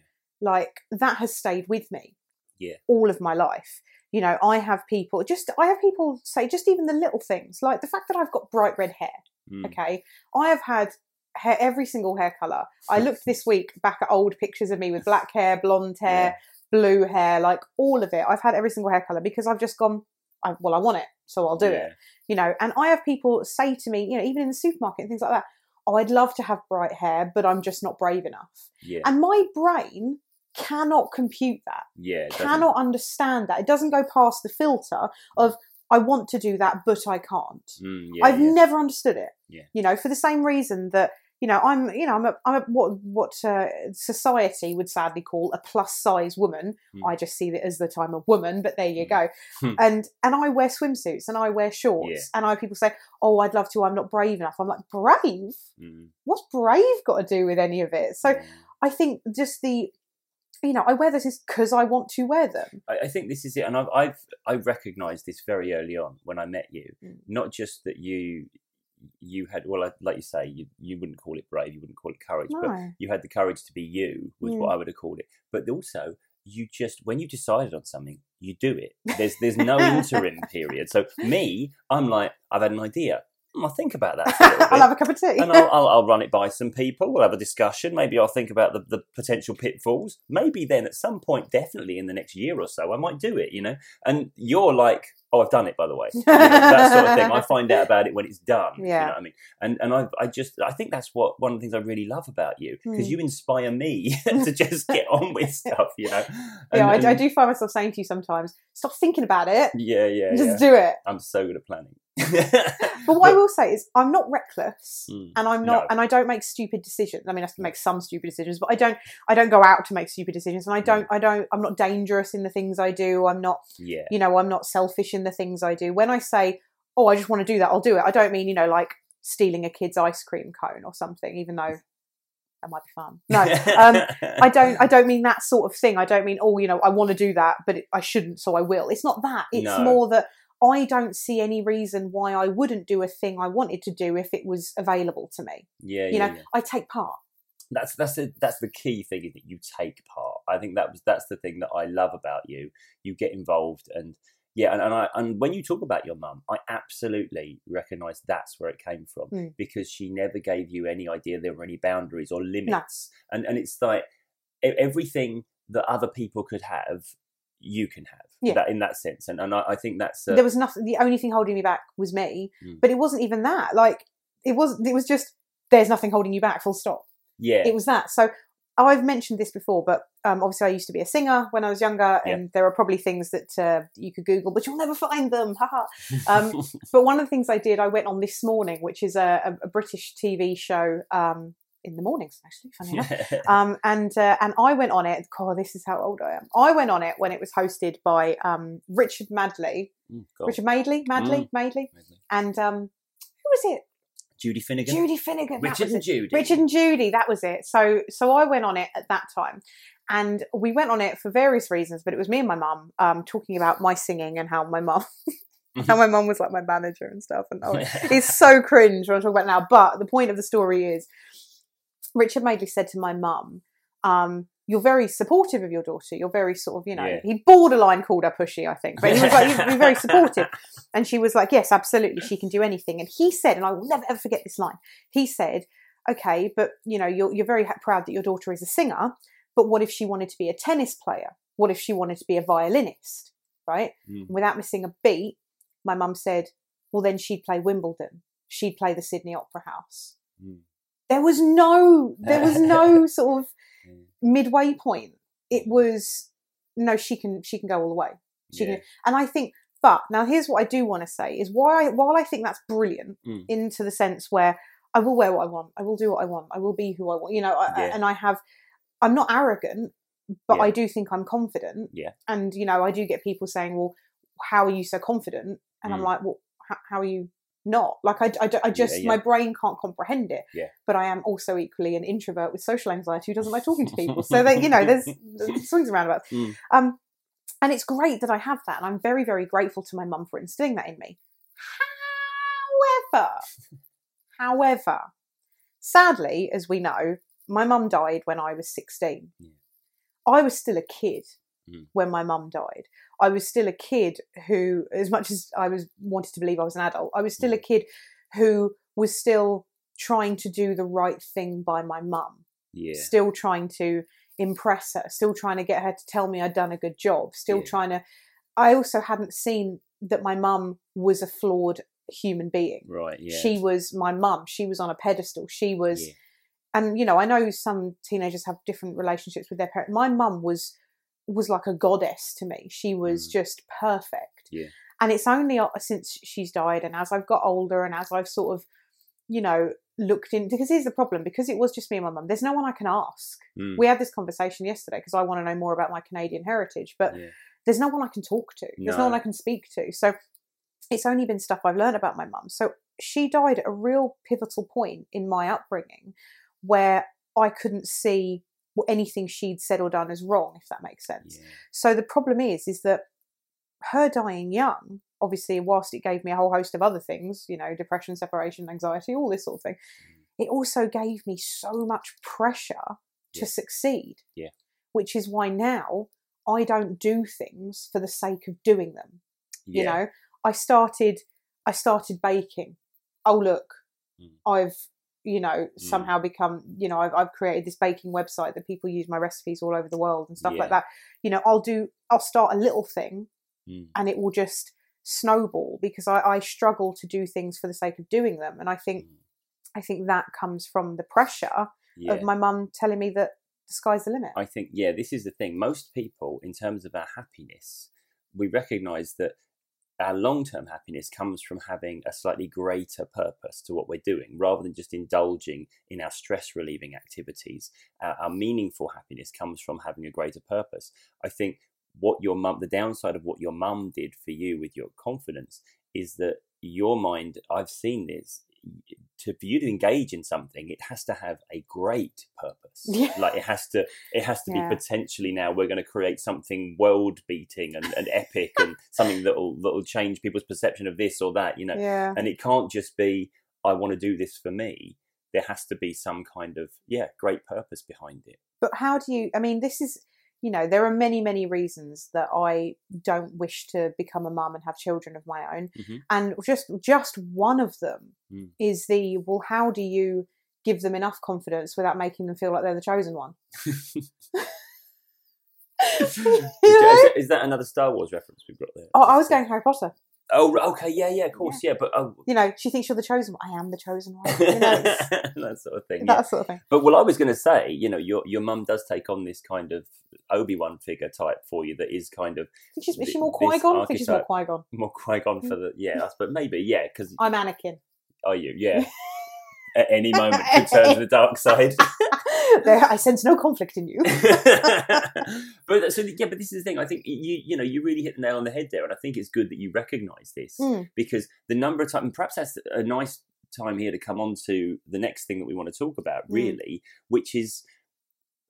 Like that has stayed with me. Yeah. all of my life. You know, I have people just I have people say just even the little things like the fact that I've got bright red hair. Mm. Okay, I have had hair, every single hair color. I looked this week back at old pictures of me with black hair, blonde hair, blue hair, like all of it. I've had every single hair color because I've just gone. I, well, I want it, so I'll do Yeah. it. You know, and I have people say to me, you know, even in the supermarket and things like that. Oh, I'd love to have bright hair, but I'm just not brave enough. Yeah. And my brain cannot compute that yeah. cannot understand that. It doesn't go past the filter of I want to do that, but I can't. Mm, yeah, I've yeah. never understood it. Yeah. You know, for the same reason that you know I'm you know I'm a, I'm a, what what uh, society would sadly call a plus size woman. Mm. I just see it as that I'm a woman, but there you Mm. go. Hmm. and and I wear swimsuits and I wear shorts Yeah. and I people say, "Oh, I'd love to. I'm not brave enough." I'm like, "Brave? Mm, What's brave got to do with any of it?" So. I think just the you know I wear this because I want to wear them. I, I think this is it, and I've, I've I recognised this very early on when I met you. Mm. Not just that you you had well, like- you say, you you wouldn't call it brave, you wouldn't call it courage, but you had the courage to be you, was what Mm. I would have called it. But also, you just when you decided on something, you do it. There's there's no interim period. So me, I'm like, I've had an idea. I'll think about that. For a little I'll have a cup of tea. and I'll, I'll, I'll run it by some people. We'll have a discussion. Maybe I'll think about the, the potential pitfalls. Maybe then at some point, definitely in the next year or so, I might do it, you know? And you're like, oh, I've done it, by the way. You know, that sort of thing. I find out about it when it's done. You Yeah. know what I mean? And, and I, I just, I think that's what one of the things I really love about you because Hmm. you inspire me to just get on with stuff, you know? yeah, And- I, I and- do find myself saying to you sometimes, stop thinking about it, Yeah, yeah, just yeah. do it. I'm so good at planning. But what I will say is, I'm not reckless, Mm. and I'm not, No. and I don't make stupid decisions. I mean, I have to make some stupid decisions, but I don't, I don't go out to make stupid decisions, and I don't, I don't, I'm not dangerous in the things I do. I'm not, yeah. you know, I'm not selfish in the things I do. When I say, oh, I just want to do that, I'll do it. I don't mean, you know, like stealing a kid's ice cream cone or something, even though that might be fun. No, um, I don't. I don't mean that sort of thing. I don't mean, oh, you know, I want to do that, but it, I shouldn't, so I will. It's not that. It's No. more that I don't see any reason why I wouldn't do a thing I wanted to do if it was available to me. yeah, You yeah, know, yeah. I take part. that's that's the that's the key thing is that you take part. I think that was that's the thing that I love about you. You get involved and yeah, and, and I and when you talk about your mum, I absolutely recognise that's where it came from Mm. because she never gave you any idea there were any boundaries or limits, and and it's like everything that other people could have, you can have Yeah. that in that sense, and and I, I think that's uh, there was nothing. The only thing holding me back was me, Mm. but it wasn't even that. Like it was. It was just there's nothing holding you back. Full stop. yeah It was that. So I've mentioned this before, but um, obviously I used to be a singer when I was younger, Yeah. and there are probably things that uh, you could Google, but you'll never find them. Um, but one of the things I did, I went on this morning, which is a, a, a British TV show um, in the mornings, actually, funny enough. Um, and uh, and I went on it. God, this is how old I am. I went on it when it was hosted by um, Richard Madeley, Mm. Richard Madeley, Madeley, Madeley. and um, who was it? Judy Finnegan, Judy Finnegan. Richard and it. Judy, Richard and Judy, that was it. So so I went on it at that time. And we went on it for various reasons, but it was me and my mum um, talking about my singing and how my mum, how my mum was like my manager and stuff. And oh, it's so cringe when I talk about it now. But the point of the story is, Richard Madeley said to my mum, um, "You're very supportive of your daughter. You're very sort of, you know." Yeah. He borderline called her pushy, I think, but he was like, "You're you're very supportive." And she was like, "Yes, absolutely. She can do anything." And he said, and I will never ever forget this line. He said, "Okay, but you know, you're you're very proud that your daughter is a singer, but what if she wanted to be a tennis player? What if she wanted to be a violinist? Right? Mm. Without missing a beat, my mum said, "Well, then she'd play Wimbledon. She'd play the Sydney Opera House." Mm. There was no, there was no sort of Mm. midway point. It was no, she can she can go all the way. She Yeah. can, and I think. But now here's what I do want to say is why while I think that's brilliant Mm. into the sense where I will wear what I want, I will do what I want, I will be who I want, you know, I, Yeah. and I have I'm not arrogant, but Yeah. I do think I'm confident. Yeah. And you know, I do get people saying, "Well, how are you so confident?" And I'm Mm. like, "Well, how, how are you not?" Like I, I, I just yeah. my brain can't comprehend it. Yeah. But I am also equally an introvert with social anxiety who doesn't like talking to people. So that you know, there's, there's swings and roundabouts. Mm. Um, and it's great that I have that, and I'm very, very grateful to my mum for instilling that in me. However, however, sadly, as we know, my mum died when I was 16. Yeah. I was still a kid. Mm. when my mum died. I was still a kid who, as much as I was wanted to believe I was an adult, I was still a Mm. kid who was still trying to do the right thing by my mum, Yeah. still trying to impress her, still trying to get her to tell me I'd done a good job, still Yeah. trying to. I also hadn't seen that my mum was a flawed human being. Right. Yeah. She was my mum. She was on a pedestal. She was Yeah. and you know i know some teenagers have different relationships with their parents my mum was was like a goddess to me she was Mm. just perfect Yeah. and it's only since she's died and as i've got older and as i've sort of you know looked in because here's the problem because it was just me and my mum there's no one i can ask Mm. we had this conversation yesterday because i want to know more about my canadian heritage but Yeah. there's no one i can talk to there's no one i can speak to so it's only been stuff i've learned about my mum so she died at a real pivotal point in my upbringing where I couldn't see anything she'd said or done as wrong, if that makes sense. Yeah. So the problem is, is that her dying young, obviously, whilst it gave me a whole host of other things, you know, depression, separation, anxiety, all this sort of thing, it also gave me so much pressure to Yeah. succeed. Yeah. Which is why now I don't do things for the sake of doing them Yeah. you know i started i started baking oh look Mm. i've you know somehow become you know I've, I've created this baking website that people use my recipes all over the world and stuff Yeah. like that you know i'll do i'll start a little thing Mm. and it will just snowball because I, I struggle to do things for the sake of doing them and i think Mm. i think that comes from the pressure Yeah. of my mum telling me that the sky's the limit I think, yeah, this is the thing. Most people, in terms of our happiness, we recognize that our long term happiness comes from having a slightly greater purpose to what we're doing rather than just indulging in our stress relieving activities. Our, our meaningful happiness comes from having a greater purpose. I think what your mum, the downside of what your mum did for you with your confidence is that your mind, I've seen this. To for you to engage in something, it has to have a great purpose. Yeah. Like it has to, it has to Yeah. be potentially now we're going to create something world beating and, and epic and something that will that will change people's perception of this or that. You know, yeah and it can't just be I want to do this for me. There has to be some kind of yeah great purpose behind it. but how do you i mean this is you know there are many many reasons that i don't wish to become a mum and have children of my own Mhm. and just just one of them Mm. is the well how do you give them enough confidence without making them feel like they're the chosen one is, You know? that, is that another Star Wars reference we've got there? oh i was going harry potter Oh, okay, yeah, yeah, of course, yeah, but oh, you know she thinks you're the chosen one i am the chosen one you know it's that sort of thing. Yeah. that sort of thing But well, I was going to say, you know, your your mum does take on this kind of Obi Wan figure type for you that is kind of I think she's, is she more this Qui-Gon? I think she's more archetype- Qui-Gon. more Qui Gon mm. for the yeah, but maybe yeah, because I'm Anakin. are you yeah. At any moment, could turn to the dark side. there, I sense no conflict in you. but so yeah, but this is the thing. I think you you know you really hit the nail on the head there, and I think it's good that you recognise this Mm. because the number of times, and perhaps that's a nice time here to come on to the next thing that we want to talk about, Mm. really, which is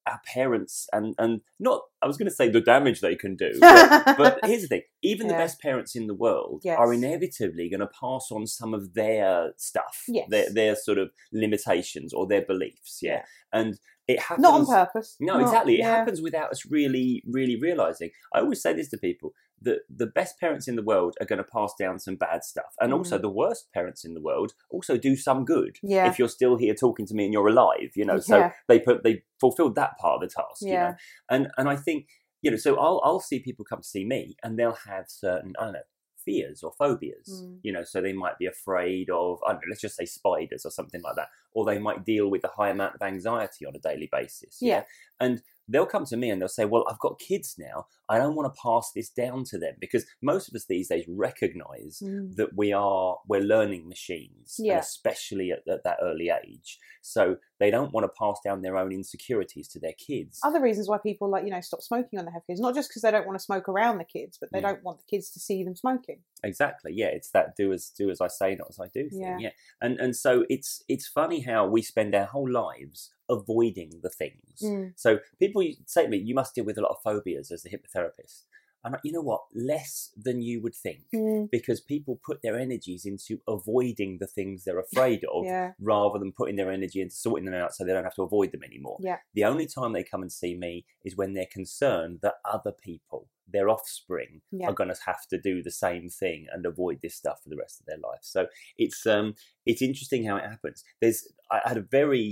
our parents and and not. I was going to say the damage they can do, but, but here's the thing: even the best parents in the world Yes. are inevitably going to pass on some of their stuff, Yes. their their sort of limitations or their beliefs. Yeah, Yeah. and it happens Not on purpose. no, Not- exactly. It yeah. happens without us really, really realizing. I always say this to people that the best parents in the world are going to pass down some bad stuff. And also, Mm. the worst parents in the world also do some good. Yeah. If you're still here talking to me and you're alive, you know, so Yeah. they put they fulfilled that part of the task, you know. Yeah. And and I think, you know, so I'll I'll see people come to see me and they'll have certain, I don't know, fears or phobias. Mm. You know, so they might be afraid of, I don't know, let's just say spiders or something like that. Or they might deal with a high amount of anxiety on a daily basis. Yeah. And they'll come to me and they'll say, Well, I've got kids now. I don't want to pass this down to them because most of us these days recognize Mm. that we are we're learning machines Yeah. especially at, at that early age so they don't want to pass down their own insecurities to their kids Other reasons why people like you know stop smoking when they have kids, not just because they don't want to smoke around the kids, but they Yeah. don't want the kids to see them smoking. exactly yeah it's that do as do as i say not as i do thing Yeah. yeah and and so it's it's funny how we spend our whole lives avoiding the things Mm. so people say to me you must deal with a lot of phobias as a hypnotherapist And you know what? Less than you would think. Mm, Because people put their energies into avoiding the things they're afraid of yeah. rather than putting their energy into sorting them out so they don't have to avoid them anymore. Yeah. The only time they come and see me is when they're concerned that other people, their offspring, Yeah. are going to have to do the same thing and avoid this stuff for the rest of their life. So it's um it's interesting how it happens. There's I had a very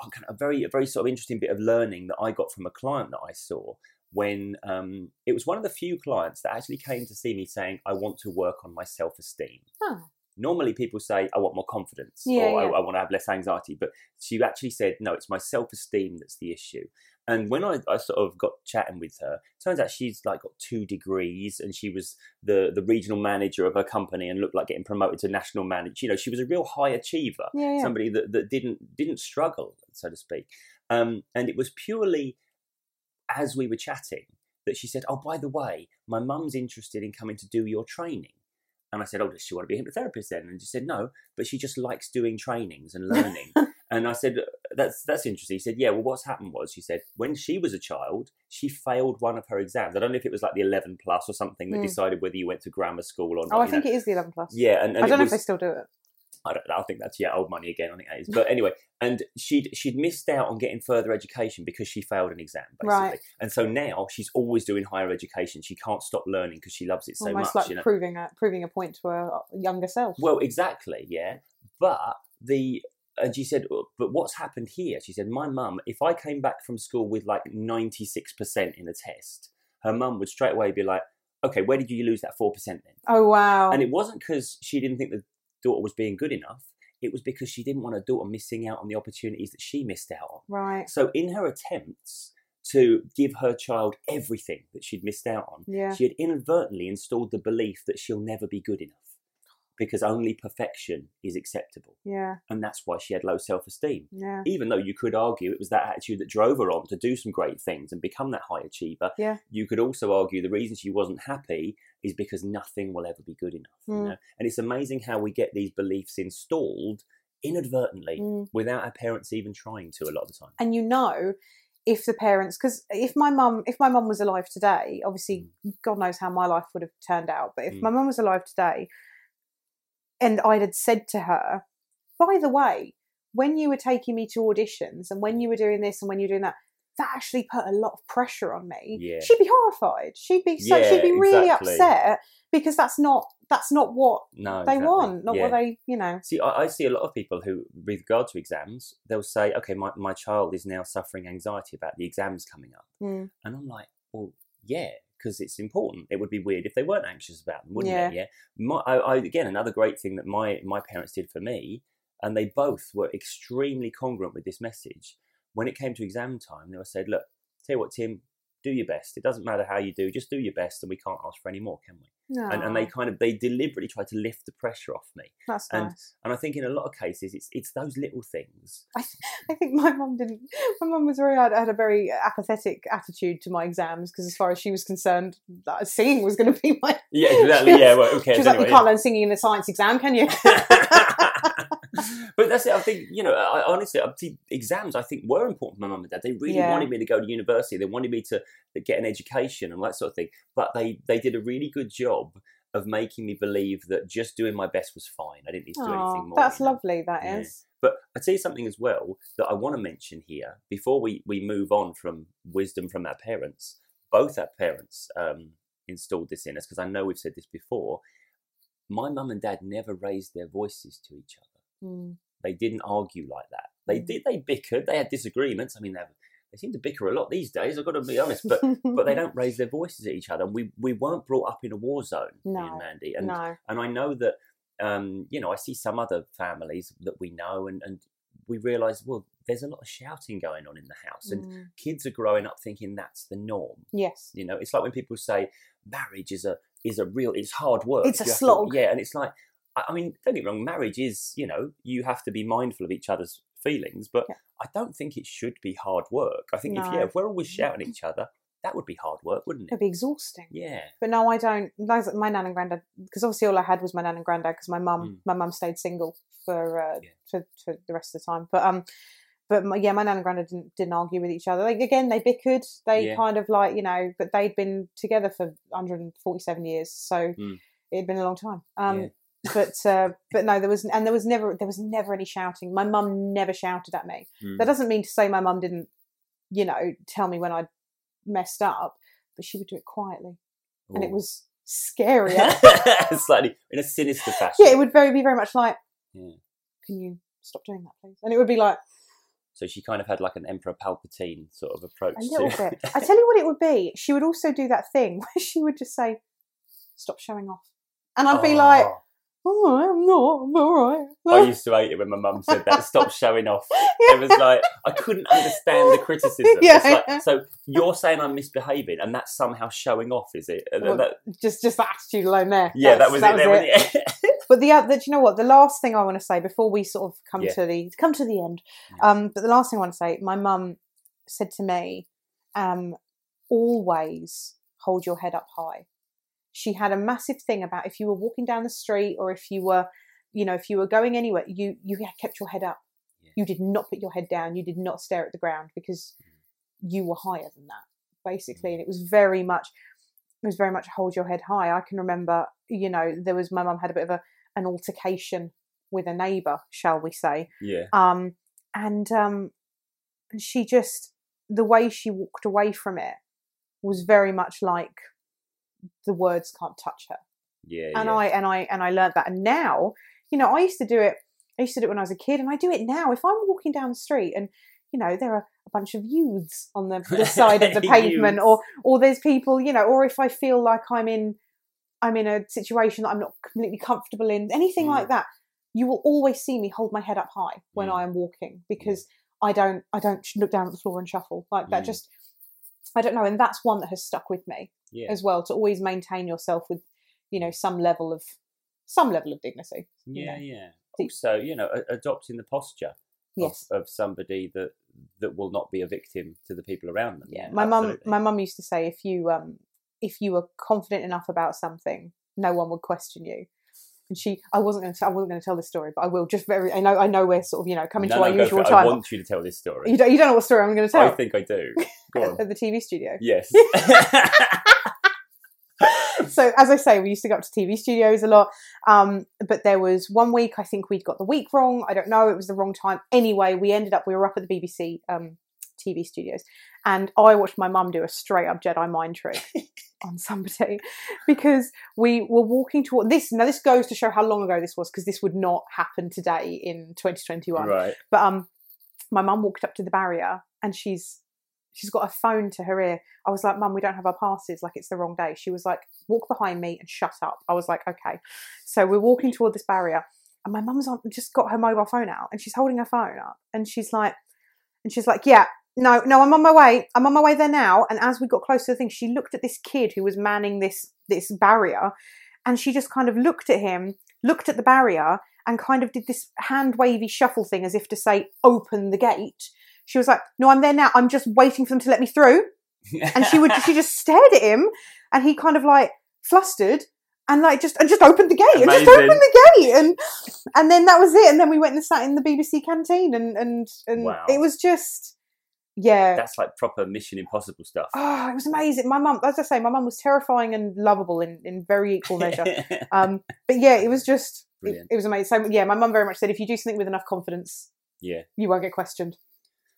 a kind of- a very a very sort of interesting bit of learning that I got from a client that I saw when um, it was one of the few clients that actually came to see me saying I want to work on my self esteem Oh, normally people say I want more confidence Yeah, or I. I want to have less anxiety, but she actually said no, it's my self esteem that's the issue. And when I, I sort of got chatting with her, turns out she's like got two degrees, and she was the the regional manager of her company, and looked like getting promoted to national manager. You know, she was a real high achiever, yeah, yeah. somebody that, that didn't didn't struggle, so to speak. Um, and it was purely as we were chatting that she said, "Oh, by the way, my mum's interested in coming to do your training." And I said, "Oh, does she want to be a hypnotherapist then?" And she said, "No, but she just likes doing trainings and learning." and I said, "That's that's interesting." He said, "Yeah, well, what's happened was," she said, "when she was a child, she failed one of her exams. I don't know if it was like the eleven plus or something that Mm. decided whether you went to grammar school or not. Oh, I think know. it is the 11 plus. Yeah, and, and I don't know was, if they still do it. I don't know. I think that's yeah, old money again. I think that is. But anyway, and she'd she'd missed out on getting further education because she failed an exam, basically. Right. And so now she's always doing higher education. She can't stop learning because she loves it so Almost much. like you know. proving a proving a point to her younger self. Well, exactly, yeah. But the and she said, "Oh, but what's happened here? She said, my mum, if I came back from school with like ninety six percent in a test, her mum would straight away be like, okay, where did you lose that four percent then? oh wow. And it wasn't because she didn't think the daughter was being good enough. It was because she didn't want her daughter missing out on the opportunities that she missed out on. right. So, in her attempts to give her child everything that she'd missed out on, Yeah. she had inadvertently installed the belief that she'll never be good enough because only perfection is acceptable. Yeah. And that's why she had low self esteem. Yeah. Even though you could argue it was that attitude that drove her on to do some great things and become that high achiever, Yeah. you could also argue the reason she wasn't happy is because nothing will ever be good enough. You Mm. know? And it's amazing how we get these beliefs installed inadvertently Mm. without our parents even trying to a lot of the time. And you know if the parents because if my mum if my mum was alive today obviously god knows how my life would have turned out but if Mm. my mum was alive today and i had said to her by the way when you were taking me to auditions and when you were doing this and when you were doing that that actually put a lot of pressure on me Yeah. she'd be horrified she'd be so she'd be really exactly. upset because that's not that's not what No, they exactly. want not Yeah. what they you know See, I, I see a lot of people who, with regard to exams, they'll say, okay, my, my child is now suffering anxiety about the exams coming up. Mm. And I'm like, well, yeah, because it's important. It would be weird if they weren't anxious about them, wouldn't Yeah. it? Yeah. My, I, I, again, another great thing that my, my parents did for me, and they both were extremely congruent with this message. When it came to exam time, they were said, look, tell you what, Tim, do your best. It doesn't matter how you do, just do your best, and we can't ask for any more, can we? And, and they kind of they deliberately try to lift the pressure off me. that's and- nice And I think in a lot of cases, it's it's those little things. I, I think my mum didn't. My mum was very had, had a very uh, apathetic attitude to my exams because, as far as she was concerned, that singing was going to be my. Yeah, exactly. Yeah, well, who She was like, anyway? "You can't learn singing in a science exam, can you?" but that's it. I think you know. I, honestly, I think exams I think were important for my mum and dad. They really Yeah. wanted me to go to university. They wanted me to get an education and that sort of thing. But they they did a really good job of making me believe that just doing my best was fine. I didn't need to do anything more. that's lovely. That Yeah. is. But I'd say something as well that I want to mention here before we, we move on from wisdom from our parents. Both our parents um, installed this in us because I know we've said this before. My mum and dad never raised their voices to each other. Mm. They didn't argue like that. They Mm. did. They bickered. They had disagreements. I mean, they, they seem to bicker a lot these days. I've got to be honest. But but they don't raise their voices at each other. And we we weren't brought up in a war zone, No, and Mandy. And no. and I know that um, you know I see some other families that we know, and and we realise well, there's a lot of shouting going on in the house, and Mm. kids are growing up thinking that's the norm. Yes. You know, it's like when people say marriage is a is a real it's hard work. It's a have to- slog. yeah, and it's like I, mean, don't get me wrong, marriage is you know you have to be mindful of each other's feelings, but Yeah. I don't think it should be hard work. I think if yeah, if we're always shouting at each other, that would be hard work, wouldn't it? It'd be exhausting. Yeah. But no, I don't. My nan and granddad, because obviously all I had was my nan and granddad, because my mum, Mm. my mum stayed single for, uh, Yeah. for for the rest of the time. But um, but my, yeah, my nan and granddad didn't, didn't argue with each other. Like again, they bickered. They Yeah. kind of like you know, but they'd been together for 147 years, so Mm. it had been a long time. Um, Yeah. But uh, but no, there was and there was never there was never any shouting. My mum never shouted at me. Mm. That doesn't mean to say my mum didn't, you know, tell me when I messed up, but she would do it quietly, and it was scarier. slightly in a sinister fashion. yeah, it would very be very much like, Yeah. "Can you stop doing that, please?" And it would be like So she kind of had like an Emperor Palpatine sort of approach a little to bit. I tell you what, it would be. She would also do that thing where she would just say, "Stop showing off," and I'd be like, Oh, "Oh, I'm not. I'm all right." I used to hate it when my mum said that. Stop showing off. It was like I couldn't understand the criticism. Yeah. Like, so you're saying I'm misbehaving, and that's somehow showing off, is it? Well, that- just just the attitude alone there. yeah, that That's- was it. There, wasn't it? But the other, do you know what? The last thing I want to say before we sort of come Yeah. to the come to the end, Yeah. um, but the last thing I want to say, my mum said to me, um, always hold your head up high. She had a massive thing about if you were walking down the street or if you were, you know, if you were going anywhere, you you kept your head up. Yeah. You did not put your head down. You did not stare at the ground because you were higher than that, basically. And it was very much, it was very much hold your head high. I can remember, you know, there was my mum had a bit of a an altercation with a neighbour, shall we say, yeah, um, and um, and she just the way she walked away from it was very much like the words can't touch her yeah, and yeah. I and I and I learned that. And now, you know, I used to do it. I used to do it when I was a kid, and I do it now. If I'm walking down the street and you know there are a bunch of youths on the, the side of the pavement, or or there's people, you know, or if I feel like I'm in I'm in a situation that I'm not completely comfortable in, anything Mm. like that, you will always see me hold my head up high when Mm. I am walking because I don't I don't look down at the floor and shuffle like that. Mm. Just I don't know, and that's one that has stuck with me yeah. as well to always maintain yourself with you know some level of some level of dignity you Yeah, know. yeah. Also, you know, adopting the posture yes of, of somebody that that will not be a victim to the people around them. yeah my mum my mum used to say if you um if you were confident enough about something no one would question you and she i wasn't going to i wasn't going to tell this story but i will just very i know i know we're sort of you know coming No, to no, our usual it. time I want you to tell this story. you, don't, you don't know what story i'm going to tell. I think I do. Go on. at the tv studio yes. so as I say, we used to go up to TV studios a lot. Um, but there was one week I think we'd got the week wrong. I don't know. It was the wrong time. Anyway, we ended up we were up at the BBC um, TV studios, and I watched my mum do a straight up Jedi mind trick on somebody because we were walking toward this. Now this goes to show how long ago this was because this would not happen today in 2021. right. But um, my mum walked up to the barrier and she's she's got a phone to her ear. I was like, Mum, we don't have our passes. Like it's the wrong day. She was like, Walk behind me and shut up. I was like, Okay. So we're walking toward this barrier, and my mum's on just got her mobile phone out and she's holding her phone up and she's like, and she's like, Yeah. No, no, I'm on my way. I'm on my way there now. And as we got close to the thing, she looked at this kid who was manning this this barrier, and she just kind of looked at him, looked at the barrier, and kind of did this hand wavy shuffle thing as if to say, open the gate. She was like, No, I'm there now. I'm just waiting for them to let me through. And she would she just stared at him and he kind of like flustered and like just and just opened the gate and just opened the gate and and then that was it. And then we went and sat in the BBC canteen and and, and Wow. it was just yeah. That's like proper Mission Impossible stuff. Oh, it was amazing. My mum, as I say, my mum was terrifying and lovable in, in very equal measure. Um, but yeah, it was just, it, it was amazing. So yeah, my mum very much said if you do something with enough confidence, yeah, you won't get questioned.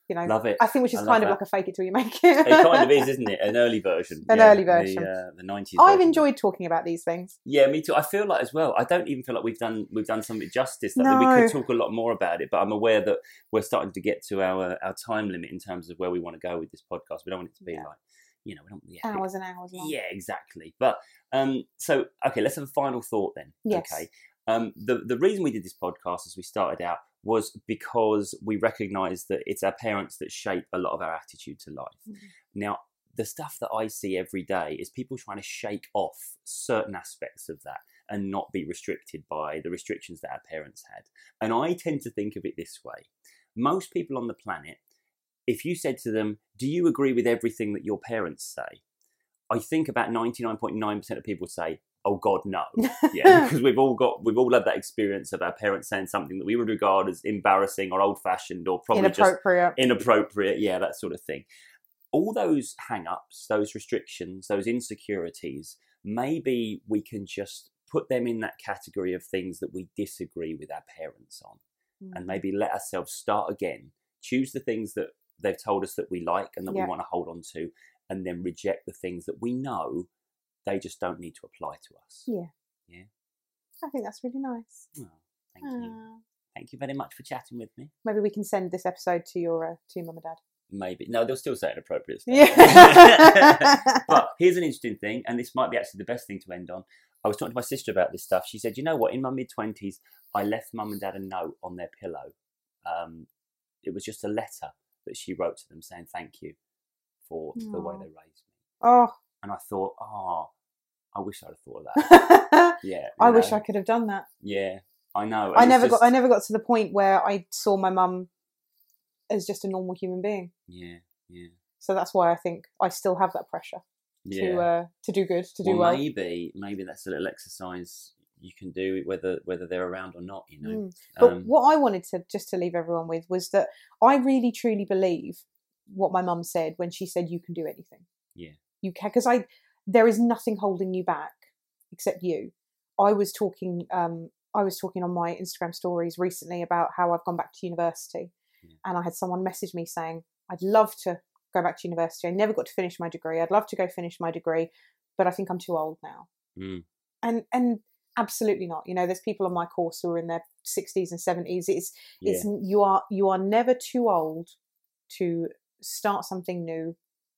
You know, love it. I think which is kind of that. like a fake it till you make it. It kind of is, isn't it? An early version. An yeah, early version. The, uh, the 90s. I've version. enjoyed talking about these things. Yeah, me too. I feel like as well. I don't even feel like we've done we've done something justice. Like, We could talk a lot more about it, but I'm aware that we're starting to get to our our time limit in terms of where we want to go with this podcast. We don't want it to be Yeah. like, you know, we don't. Yeah, Hours and hours long. yeah, exactly. But um, so okay, let's have a final thought then. Yes. Okay. Um, the the reason we did this podcast is we started out was because we recognise that it's our parents that shape a lot of our attitude to life. Mhm. Now, the stuff that I see every day is people trying to shake off certain aspects of that and not be restricted by the restrictions that our parents had. And I tend to think of it this way: most people on the planet, if you said to them, "Do you agree with everything that your parents say?" I think about 99.9% of people say, oh God, no. Yeah, because we've all got we've all had that experience of our parents saying something that we would regard as embarrassing or old fashioned or probably just Inappropriate. inappropriate. Yeah, that sort of thing. All those hang ups, those restrictions, those insecurities, maybe we can just put them in that category of things that we disagree with our parents on Mm. and maybe let ourselves start again. Choose the things that they've told us that we like and that Yeah. we want to hold on to, and then reject the things that we know they just don't need to apply to us. Yeah. Yeah. I think that's really nice. Oh, thank you. Ah. Thank you very much for chatting with me. Maybe we can send this episode to your uh, to your mum and dad. Maybe. No, they'll still say inappropriate stuff. Yeah. but here's an interesting thing, and this might be actually the best thing to end on. I was talking to my sister about this stuff. She said, "You know what? In my mid twenties, I left mum and dad a note on their pillow. Um, it was just a letter that she wrote to them saying thank you for the way they raised me." oh, And I thought, "Oh, I wish I'd have thought of that." Yeah, I you wish? I could have done that. Yeah, I know. I and it's never just- got I never got to the point where I saw my mum as just a normal human being. Yeah, yeah, So that's why I think I still have that pressure yeah. to uh, to do good, to do well, well. maybe maybe that's a little exercise you can do whether whether they're around or not. You know. Mm. But Um, what I wanted to just to leave everyone with was that I really truly believe what my mum said when she said you can do anything. Yeah. You can because I there is nothing holding you back except you. I was talking um I was talking on my Instagram stories recently about how I've gone back to university Yeah. and I had someone message me saying I'd love to go back to university. I never got to finish my degree. I'd love to go finish my degree, but I think I'm too old now mm, and and absolutely not you know there's people on my course who are in their 60s and 70s it's yeah. it's you are you are never too old to start something new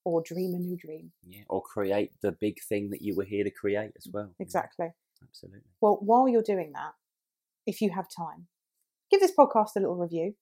or dream a new dream yeah, or create the big thing that you were here to create as mm, well. Exactly absolutely. well while you're doing that if you have time give this podcast a little review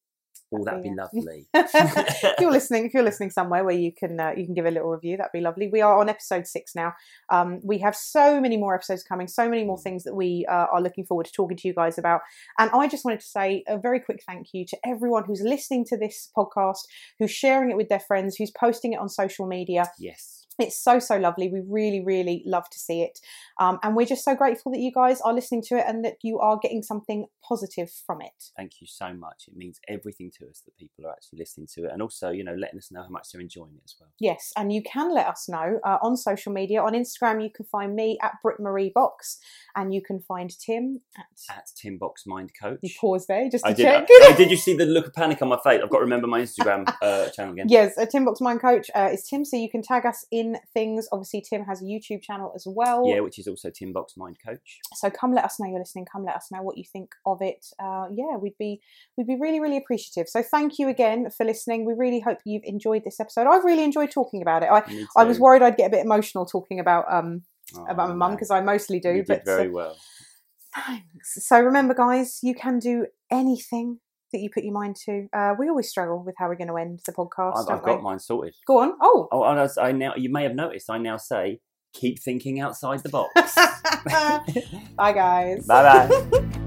Oh, that'd That'd be be, lovely. if you're listening, if you're listening somewhere where you can uh, you can give a little review, that'd be lovely. We are on episode six now. Um, we have so many more episodes coming, so many more things that we uh, are looking forward to talking to you guys about. And I just wanted to say a very quick thank you to everyone who's listening to this podcast, who's sharing it with their friends, who's posting it on social media. yes. It's so so lovely. We really really love to see it, um, and we're just so grateful that you guys are listening to it and that you are getting something positive from it. Thank you so much. It means everything to us that people are actually listening to it, and also, you know, letting us know how much they're enjoying it as well. Yes, and you can let us know uh, on social media. On Instagram, you can find me at Brit Marie Box, and you can find Tim at. At Tim Box Mind Coach. You pause there just to I did. check. I, did you see the look of panic on my face? I've got to remember my Instagram uh, channel again. Yes, a Tim Box Mind Coach uh, is Tim, so you can tag us in things. Obviously, Tim has a YouTube channel as well. Yeah, which is also Tim Box Mind Coach. So come let us know you're listening. Come let us know what you think of it. Uh, yeah, we'd be we'd be really really appreciative. So thank you again for listening. We really hope you've enjoyed this episode. I've really enjoyed talking about it. I, I was worried I'd get a bit emotional talking about um about my Oh, mum because I mostly do. You but very well. Thanks. So remember, guys, you can do anything that you put your mind to. Uh, we always struggle with how we're going to end the podcast. I've, I've got mine sorted. Go on. Oh. Oh, and I, I now you may have noticed. I now say, keep thinking outside the box. Bye, guys. bye bye.